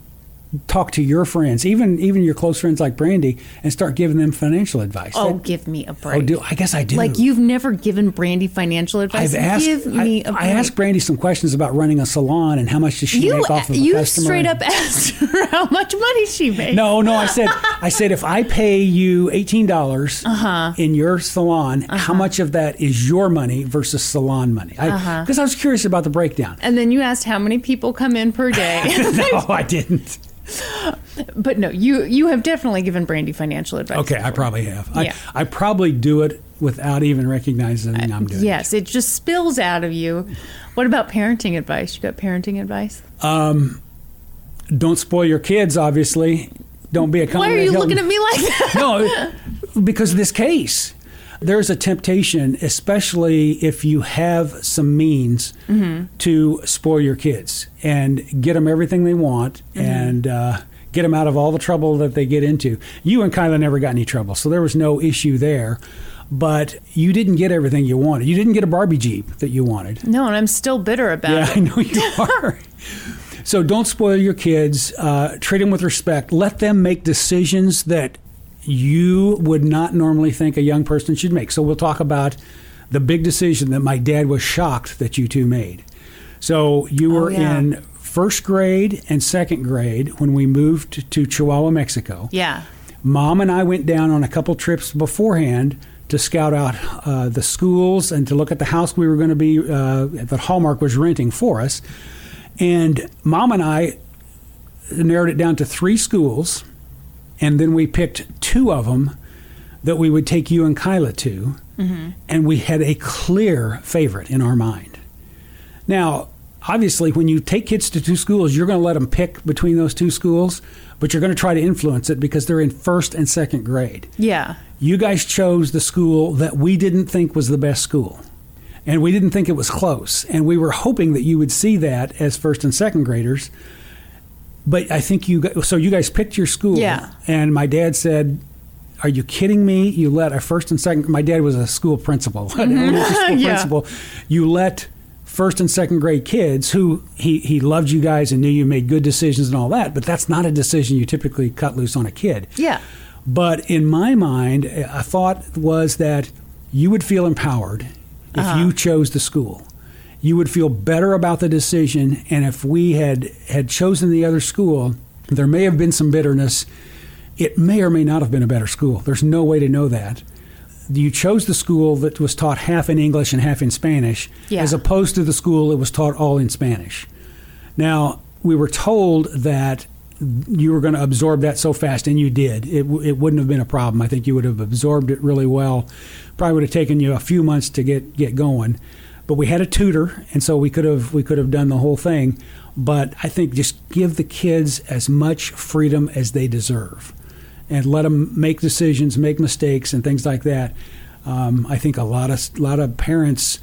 talk to your friends, even even your close friends like Brandy, and start giving them financial advice. oh, That- give me a break. oh, do I guess I do. Like you've never given Brandy financial advice. I've asked. give me I, a break. I asked Brandy some questions about running a salon and how much does she you, make off of a you customer. straight up asked her how much money she made. No, no. I said, I said, if I pay you eighteen dollars Uh-huh. in your salon, how much of that is your money versus salon money? Because Uh-huh. I, was curious about the breakdown. And then you asked how many people come in per day. no, I didn't. But no, you you have definitely given Brandy financial advice. Okay, I probably have. Yeah. I, I probably do it without even recognizing I'm doing Yes, it just spills out of you. What about parenting advice? You got parenting advice? it. Don't spoil your kids, obviously. Don't be a Why are you Hilton. looking at me like that? no, because of this case. There's a temptation, especially if you have some means, to spoil your kids and get them everything they want and uh, get them out of all the trouble that they get into. You and Kyla never got any trouble, so there was no issue there. But you didn't get everything you wanted. You didn't get a Barbie Jeep that you wanted. No, and I'm still bitter about Yeah, it. I know you are. so don't spoil your kids. Uh, treat them with respect. Let them make decisions that you would not normally think a young person should make. So we'll talk about the big decision that my dad was shocked that you two made. So you were yeah. in first grade and second grade when we moved to Chihuahua, Mexico. Yeah. Mom and I went down on a couple trips beforehand to scout out uh, the schools and to look at the house we were going to be uh, that Hallmark was renting for us. And Mom and I narrowed it down to three schools, and then we picked two of them that we would take you and Kyla to, mm-hmm. and we had a clear favorite in our mind. Now, obviously, when you take kids to two schools, you're going to let them pick between those two schools, but you're going to try to influence it because they're in first and second grade. Yeah. You guys chose the school that we didn't think was the best school. And we didn't think it was close. And we were hoping that you would see that as first and second graders. But I think you so you guys picked your school. Yeah. And my dad said, "Are you kidding me? You let a first and second my dad was a school principal, elementary school Mm-hmm. Yeah. principal. You let first and second grade kids who he, he loved you guys and knew you made good decisions and all that, but that's not a decision you typically cut loose on a kid. Yeah. But in my mind, a thought was that you would feel empowered if you chose the school. You would feel better about the decision, and if we had had chosen the other school, there may have been some bitterness. It may or may not have been a better school. There's no way to know that. You chose the school that was taught half in English and half in Spanish, Yeah. as opposed to the school that was taught all in Spanish. Now, we were told that you were going to absorb that so fast, and you did. It, w- it wouldn't have been a problem. I think you would have absorbed it really well. Probably would have taken you a few months to get, get going. But we had a tutor, and so we could have we could have done the whole thing. But I think just give the kids as much freedom as they deserve, and let them make decisions, make mistakes, and things like that. Um, I think a lot of lot of parents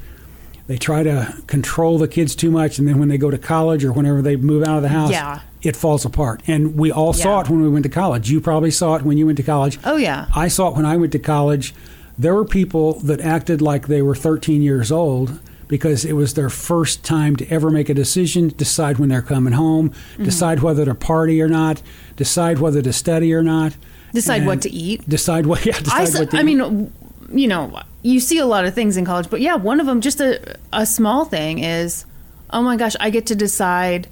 they try to control the kids too much, and then when they go to college or whenever they move out of the house, Yeah. it falls apart. And we all saw it when we went to college. You probably saw it when you went to college. Oh, yeah. I saw it when I went to college. There were people that acted like they were 13 years old because it was their first time to ever make a decision, decide when they're coming home, Mm-hmm. decide whether to party or not, decide whether to study or not, Decide what to eat. Decide what. Yeah, decide I, what to I eat. mean, you know, you see a lot of things in college, but yeah, one of them, just a, a small thing, is oh my gosh, I get to decide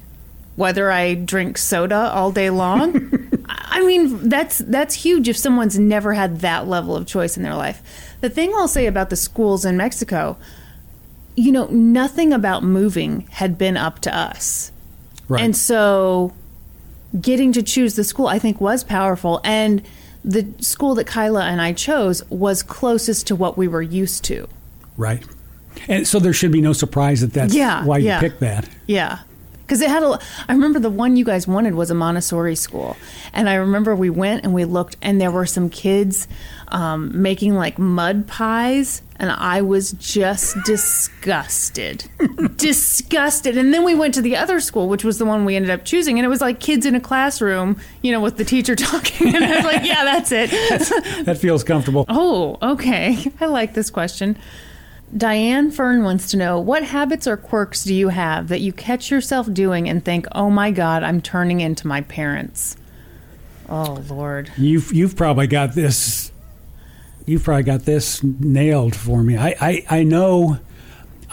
whether I drink soda all day long. I mean, that's that's huge if someone's never had that level of choice in their life. The thing I'll say about the schools in Mexico, you know, nothing about moving had been up to us. Right. And so getting to choose the school I think was powerful and the school that Kyla and I chose was closest to what we were used to. right. And so there should be no surprise that that's Yeah, why you yeah. picked that. Yeah. Because it had a. I remember the one you guys wanted was a Montessori school, and I remember we went and we looked, and there were some kids um, making like mud pies, and I was just disgusted, disgusted. And then we went to the other school, which was the one we ended up choosing, and it was like kids in a classroom, you know, with the teacher talking, and I was like, yeah, that's it. That feels comfortable. Oh, okay. I like this question. Diane Fern wants to know what habits or quirks do you have that you catch yourself doing and think, oh my God, I'm turning into my parents? Oh, Lord. You've you've probably got this. You've probably got this nailed for me. I, I, I know.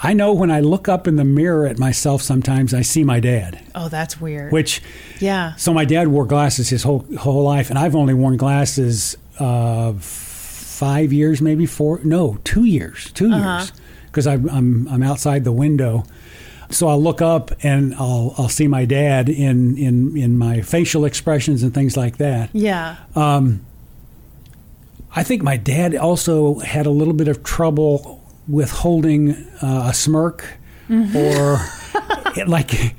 I know when I look up in the mirror at myself, sometimes I see my dad. Oh, that's weird. Which, yeah. so my dad wore glasses his whole whole life, and I've only worn glasses uh, five years, maybe four. No, two years. 2 years, because I'm, I'm I'm outside the window. So I'll look up and I'll I'll see my dad in in in my facial expressions and things like that. Yeah. I think my dad also had a little bit of trouble with holding uh, a smirk or like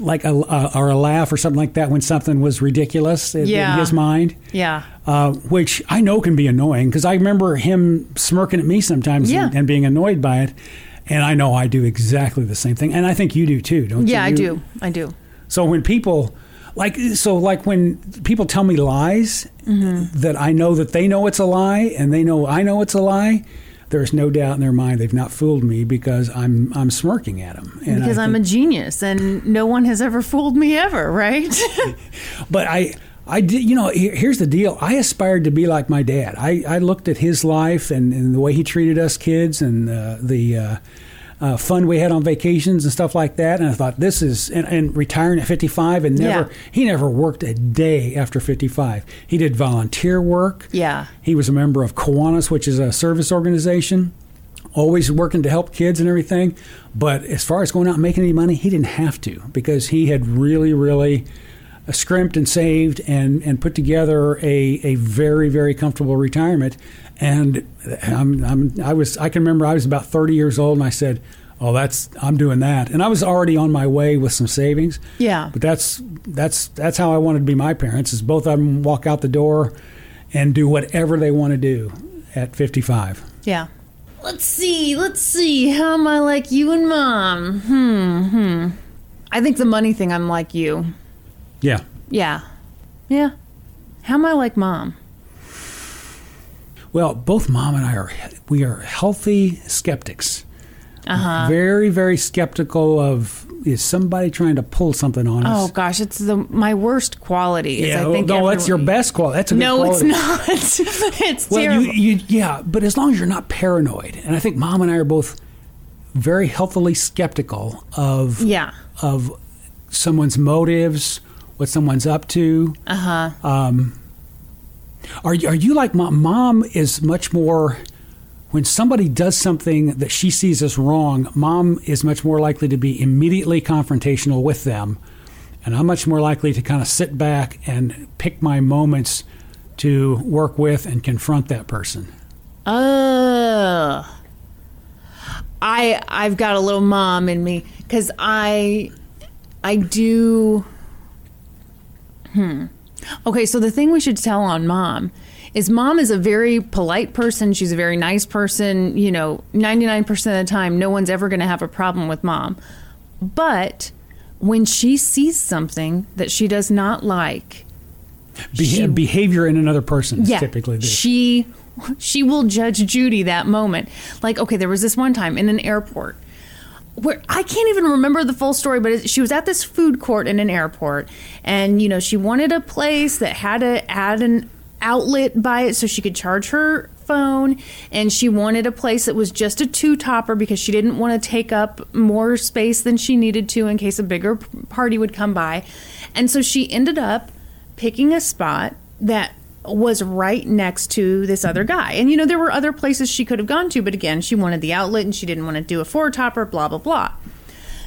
like a, a or a laugh or something like that when something was ridiculous in, in his mind. Yeah. Uh, which I know can be annoying because I remember him smirking at me sometimes Yeah. and, and being annoyed by it. And I know I do exactly the same thing, and I think you do too, don't you? Yeah, I do. I do. so when people like so like when people tell me lies Mm-hmm. that I know that they know it's a lie and they know I know it's a lie, there's no doubt in their mind they've not fooled me because I'm I'm smirking at them. And Because I I'm a genius and no one has ever fooled me ever, right? but I I did you know here's the deal. I aspired to be like my dad. I, I looked at his life and, and the way he treated us kids and uh, the uh, uh, fun we had on vacations and stuff like that. And I thought this is and, and retiring at 55 and never Yeah. he never worked a day after 55. He did volunteer work. Yeah. He was a member of Kiwanis, which is a service organization. Always working to help kids and everything. But as far as going out and making any money, he didn't have to because he had really, really scrimped and saved and, and put together a, a very, very comfortable retirement. And I'm, I'm, I was I can remember I was about 30 years old and I said, "Oh, that's I'm doing that." And I was already on my way with some savings. Yeah. But that's that's that's how I wanted to be my parents. Is both of them walk out the door and do whatever they want to do at 55. yeah. Let's see. Let's see. How am I like you and mom? Hmm. Hmm. I think the money thing, I'm like you. Yeah. Yeah. Yeah. How am I like mom? Well, both mom and I are we are healthy skeptics. Uh-huh. Very very skeptical of is somebody trying to pull something on us. Oh gosh, it's the my worst quality. Is yeah, I think no, that's your best quality. That's a good No, it's not. it's Well, terrible. you, you, yeah, but as long as you're not paranoid, and I think mom and I are both very healthily skeptical of yeah. of someone's motives, what someone's up to. Uh huh. Um, are you- are you like mom? Mom is much more. When somebody does something that she sees as wrong, mom is much more likely to be immediately confrontational with them, and I'm much more likely to kind of sit back and pick my moments to work with and confront that person. Uh, I I've got a little mom in me because I I do. Hmm. Okay, so the thing we should tell on mom is mom is a very polite person. She's a very nice person. You know, ninety nine percent of the time, no one's ever going to have a problem with mom. But when she sees something that she does not like, Be- She- behavior in another person is yeah, typically this. she she will judge Judy that moment. Like, okay, there was this one time in an airport where I can't even remember the full story, but she was at this food court in an airport, and you know she wanted a place that had a had an outlet by it so she could charge her phone and she wanted a place that was just a two topper because she didn't want to take up more space than she needed to in case a bigger party would come by. And so she ended up picking a spot that was right next to this other mm-hmm. guy. And you know, there were other places she could have gone to, but again, she wanted the outlet and she didn't want to do a four topper, blah, blah, blah.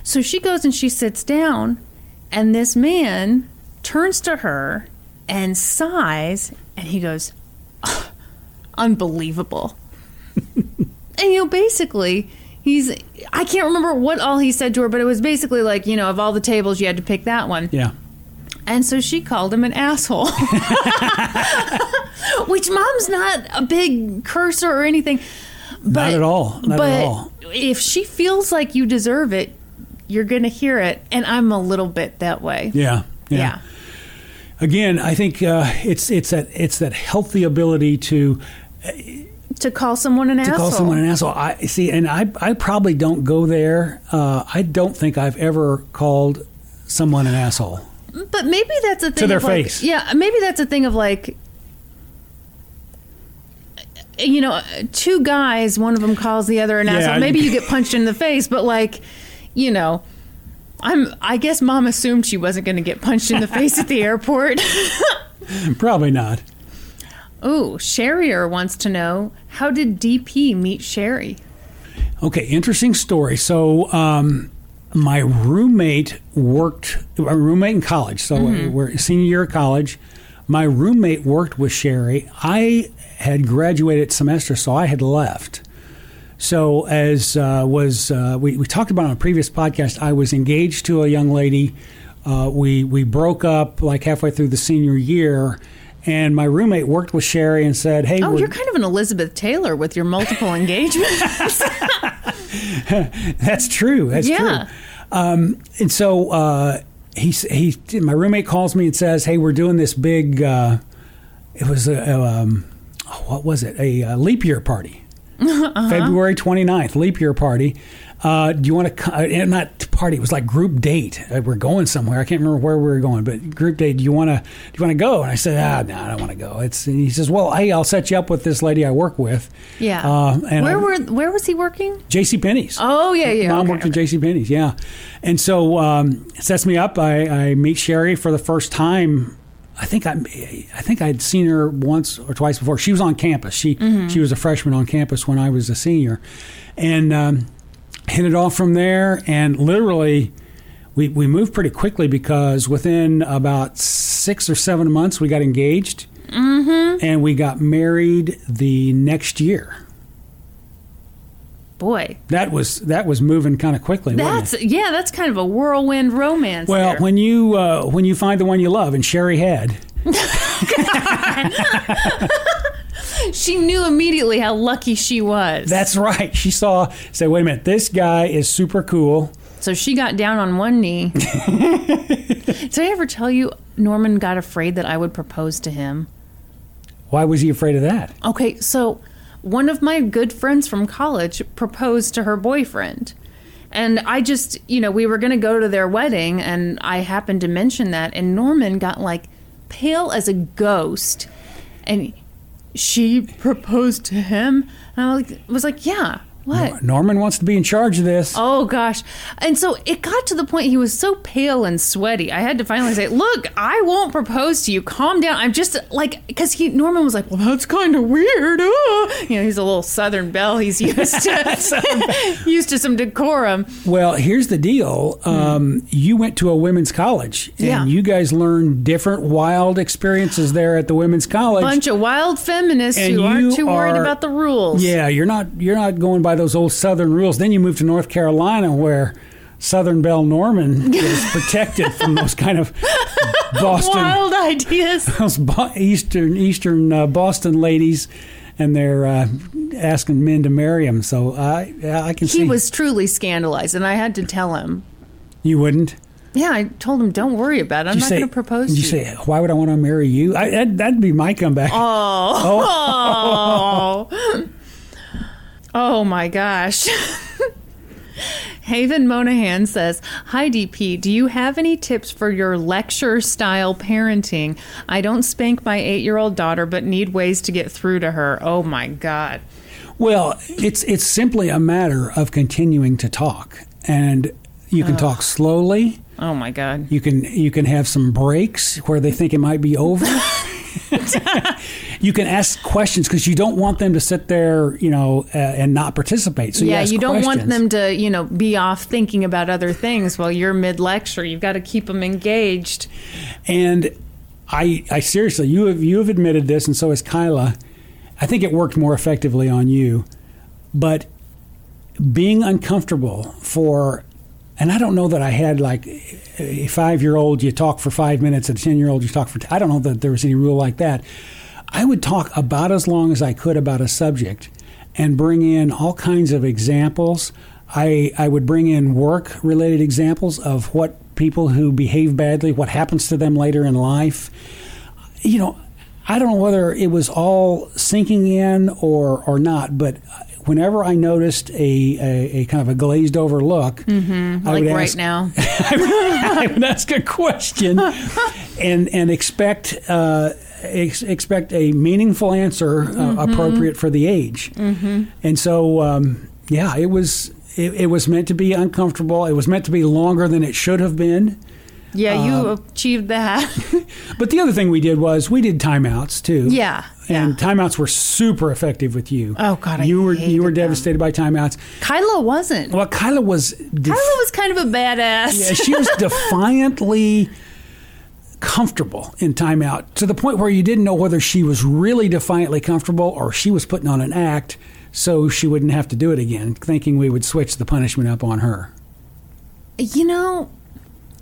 So she goes and she sits down, and this man turns to her and sighs, and he goes, "Ugh, Unbelievable. and you know, basically, he's, I can't remember what all he said to her, but it was basically like, you know, of all the tables, you had to pick that one. Yeah. And so she called him an asshole. Which mom's not a big cursor or anything. Not at all. Not but at all. if she feels like you deserve it, you're going to hear it. And I'm a little bit that way. Yeah. Yeah. Again, I think uh, it's it's that it's that healthy ability to To call someone an to asshole. call someone an asshole. I see, and I I probably don't go there. Uh, I don't think I've ever called someone an asshole. But maybe that's a thing to their of like, face. Yeah, maybe that's a thing of like you know, two guys, one of them calls the other an Yeah, asshole. I- Maybe you get punched in the face, but like, you know, I'm I guess mom assumed she wasn't going to get punched in the face at the airport. Probably not. Oh, Sherrier wants to know how did DP meet Sherry? Okay, interesting story. So, um, my roommate worked, a roommate in college. So, we're senior year of college. My roommate worked with Sherry. I had graduated semester, so I had left. So, as uh, was uh, we, we talked about on a previous podcast, I was engaged to a young lady. Uh, we we broke up like halfway through the senior year, and my roommate worked with Sherry and said, "Hey, Oh, you're kind of an Elizabeth Taylor with your multiple engagements. That's true. That's Yeah. true. Um, and so uh, he he my roommate calls me and says, "Hey, we're doing this big. Uh, it was a um, oh, what was it? A, uh leap year party, Uh-huh. February 29th, leap year party. Uh, do you want to? Uh, not party. It was like group date. Uh, we're going somewhere. I can't remember where we were going, but group date. Do you want to? Do you want to go? And I said, Ah, no, I don't want to go. It's. And he says, Well, hey, I'll set you up with this lady I work with. yeah. Uh, and where I- were where was he working? J.C. Penney's. Oh yeah, yeah. Mom okay, worked at J.C. Penney's, yeah. And so um, it sets me up. I, I meet Sherry for the first time. I think I, I think I'd seen her once or twice before. She was on campus. She Mm-hmm. she was a freshman on campus when I was a senior, and um, hit it off from there. And literally, we we moved pretty quickly because within about six or seven months, we got engaged, mm-hmm. and we got married the next year. Boy, That was that was moving kind of quickly. that's yeah, that's kind of a whirlwind romance. Well, there. when you uh, when you find the one you love, and Sherry had, she knew immediately how lucky she was. that's right. She saw, say, wait a minute, this guy is super cool. so she got down on one knee. Did I ever tell you Norman got afraid that I would propose to him? Why was he afraid of that? Okay, so one of my good friends from college proposed to her boyfriend. And I just, you know, we were going to go to their wedding, and I happened to mention that, and Norman got like pale as a ghost. And she proposed to him. And I was like, yeah, what? Norman wants to be in charge of this. Oh gosh. And so it got to the point he was so pale and sweaty. I had to finally say, "Look, I won't propose to you. Calm down." I'm just like cuz he Norman was like, "Well, that's kind of weird." Uh. You know, he's a little southern belle. He's used to used to some decorum. Well, here's the deal. Um, you went to a women's college, and Yeah. you guys learned different wild experiences there at the women's college. Bunch of wild feminists And who aren't too worried about the rules. Yeah, you're not you're not going by those old Southern rules. Then you move to North Carolina, where Southern Belle Norman is protected from those kind of Boston Wild ideas. those Bo- Eastern Eastern uh, Boston ladies, and they're uh, asking men to marry them. So I I can He see he was truly scandalized and I had to tell him. you wouldn't. Yeah, I told him, "Don't worry about it. I'm you not going to propose you say why would I want to marry you? I, that, that'd be my comeback. Oh. Oh Oh my gosh. Haven Monahan says, Hi DP, do you have any tips for your lecture style parenting? I don't spank my eight year old daughter, but need ways to get through to her. Oh my God. Well, it's it's simply a matter of continuing to talk, and You can talk slowly. Oh my God. You can you can have some breaks where they think it might be over. you can ask questions because you don't want them to sit there, you know, uh, and not participate. So yeah, you, you don't want them to, you know, be off thinking about other things while you're mid lecture. You've got to keep them engaged. And I, I seriously, you have you have admitted this, and so has Kyla. I think it worked more effectively on you, but being uncomfortable for, and I don't know that I had like a five year old you talk for five minutes, a ten year old you talk for. I don't know that there was any rule like that. I would talk about as long as I could about a subject, and bring in all kinds of examples. I I would bring in work related examples of what people who behave badly, what happens to them later in life. You know, I don't know whether it was all sinking in or or not, but whenever I noticed a, a, a kind of a glazed over look, Mm-hmm. Like right ask, now. I would ask a question and and expect uh, ex- expect a meaningful answer uh, Mm-hmm. appropriate for the age. Mm-hmm. And so, um, yeah, it was it, it was meant to be uncomfortable. It was meant to be longer than it should have been. Yeah, you Uh, achieved that. But the other thing we did was we did timeouts too. yeah. And yeah. timeouts were super effective with you. Oh, God, I you were you were them. devastated by timeouts. Kyla wasn't. Well, Kyla was. Def- Kyla was kind of a badass. Yeah, she was defiantly comfortable in timeout to the point where you didn't know whether she was really defiantly comfortable or she was putting on an act so she wouldn't have to do it again, thinking we would switch the punishment up on her. You know,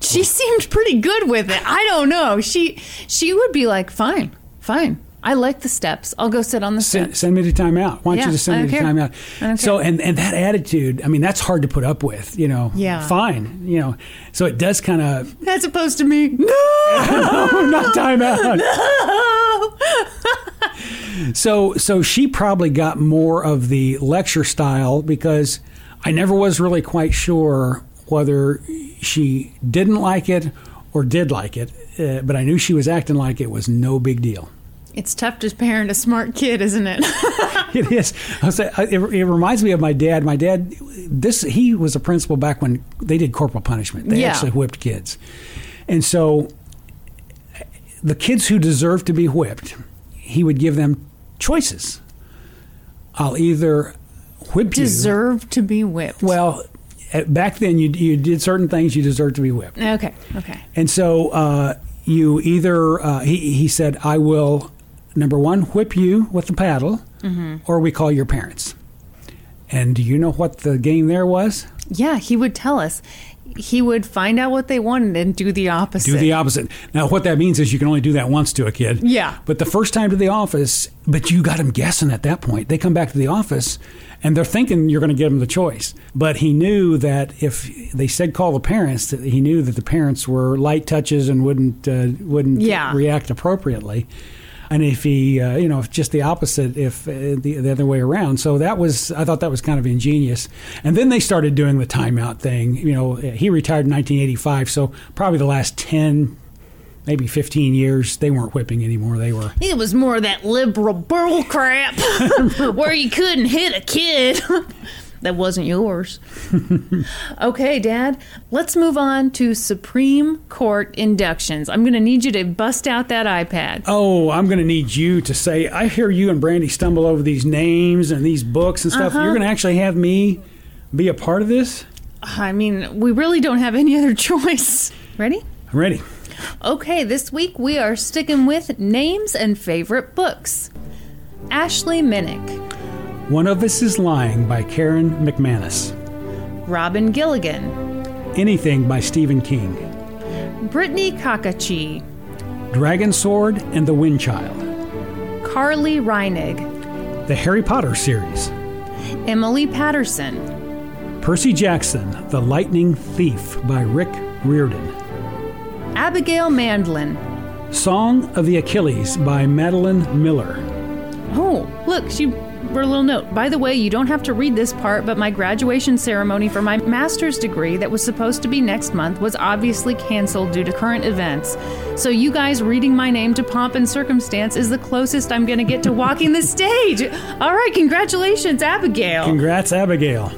she seemed pretty good with it. I don't know. She she would be like, "Fine, fine. I like the steps. I'll go sit on the Send, steps." send me to timeout. Why don't Yeah, you just send me to don't timeout? So and and that attitude, I mean, that's hard to put up with. You know. Yeah. Fine. You know. So it does kind of As opposed to me. No. not timeout. So so she probably got more of the lecture style because I never was really quite sure whether she didn't like it or did like it, uh, but I knew she was acting like it was no big deal. It's tough to parent a smart kid, isn't it? It is. It, it reminds me of my dad. My dad, this he was a principal back when they did corporal punishment. They Yeah. actually whipped kids, and so the kids who deserved to be whipped, he would give them choices. I'll either whip you. Deserve to be whipped. Well, back then you you did certain things you deserved to be whipped, okay, okay. and so uh, you either uh, he he said I will number one whip you with the paddle, or we call your parents. And do you know what the game there was? Yeah, he would tell us. He would find out what they wanted and do the opposite. Do the opposite. Now, what that means is you can only do that once to a kid. Yeah. But the first time to the office, but you got him guessing at that point. They come back to the office and they're thinking you're going to give them the choice. But he knew that if they said call the parents, that he knew that the parents were light touches and wouldn't uh, wouldn't Yeah. react appropriately. And if he, uh, you know, if just the opposite, if uh, the, the other way around. So that was, I thought that was kind of ingenious. And then they started doing the timeout thing. You know, he retired in 1985, so probably the last 10, maybe 15 years, they weren't whipping anymore. They were. It was more of that liberal bull crap where you couldn't hit a kid. that wasn't yours. okay, Dad, let's move on to Supreme Court inductions. I'm going to need you to bust out that iPad. Oh, I'm going to need you to say, I hear you and Brandy stumble over these names and these books and stuff. You're uh-huh. going to actually have me be a part of this? I mean, we really don't have any other choice. Ready? I'm ready. Okay, this week we are sticking with names and favorite books. Ashley Minnick, One of Us is Lying by Karen McManus. Robin Gilligan, Anything by Stephen King. Brittany Kakachi, Dragon Sword and the Wind Child. Carly Reinig, The Harry Potter series. Emily Patterson, Percy Jackson, The Lightning Thief by Rick Riordan. Abigail Mandlin. Song of the Achilles by Madeline Miller. Oh, look, she little note. By the way, you don't have to read this part, but my graduation ceremony for my master's degree that was supposed to be next month was obviously canceled due to current events. So you guys reading my name to pomp and circumstance is the closest I'm going to get to walking the stage. All right, congratulations, Abigail. Congrats, Abigail.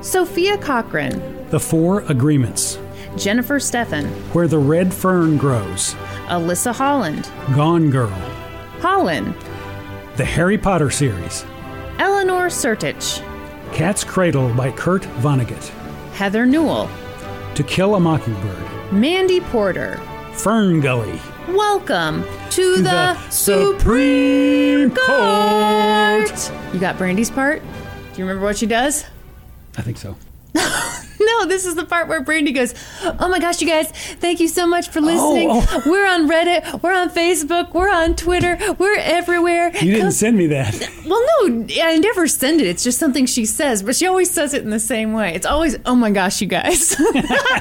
Sophia Cochran, The Four Agreements, Jennifer Steffen, Where the Red Fern Grows, Alyssa Holland, Gone Girl, Holland, the Harry Potter series, Eleanor Sertich, Cat's Cradle by Kurt Vonnegut, Heather Newell, To Kill a Mockingbird, Mandy Porter. Fern Gully, Welcome to the, the Supreme Supreme Court. You got Brandy's part? Do you remember what she does? I think so. No, this is the part where Brandy goes, Oh my gosh, you guys, thank you so much for listening. Oh, oh. We're on Reddit, we're on Facebook, we're on Twitter, we're everywhere. You didn't Come- send me that. Well, no, I never send it. It's just something she says, but she always says it in the same way. It's always, oh my gosh, you guys.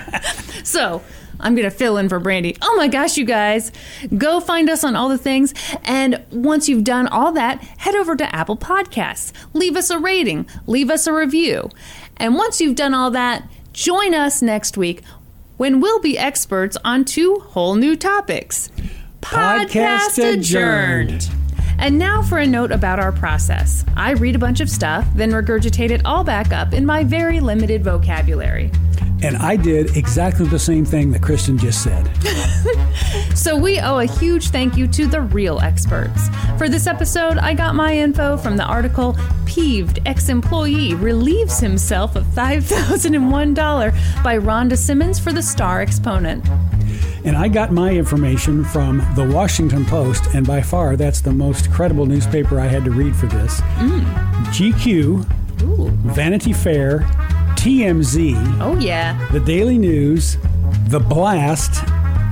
so I'm going to fill in for Brandy. Oh my gosh, you guys. Go find us on all the things. And once you've done all that, head over to Apple Podcasts. Leave us a rating, leave us a review. And once you've done all that, join us next week when we'll be experts on two whole new topics. Podcast adjourned. And now for a note about our process. I read a bunch of stuff, then regurgitate it all back up in my very limited vocabulary. And I did exactly the same thing that Kristen just said. So we owe a huge thank you to the real experts. For this episode, I got my info from the article Peeved Ex Employee Relieves Himself of $5,001 by Rhonda Simmons for the Star Exponent. And I got my information from the Washington Post, and by far that's the most credible newspaper I had to read for this. GQ, Ooh. Vanity Fair, TMZ, Oh, yeah. The Daily News, The Blast,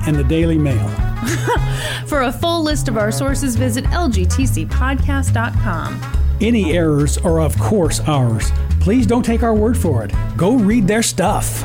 and the Daily Mail. For a full list of our sources, visit lgtcpodcast.com. Any errors are, of course, ours. Please don't take our word for it. Go read their stuff.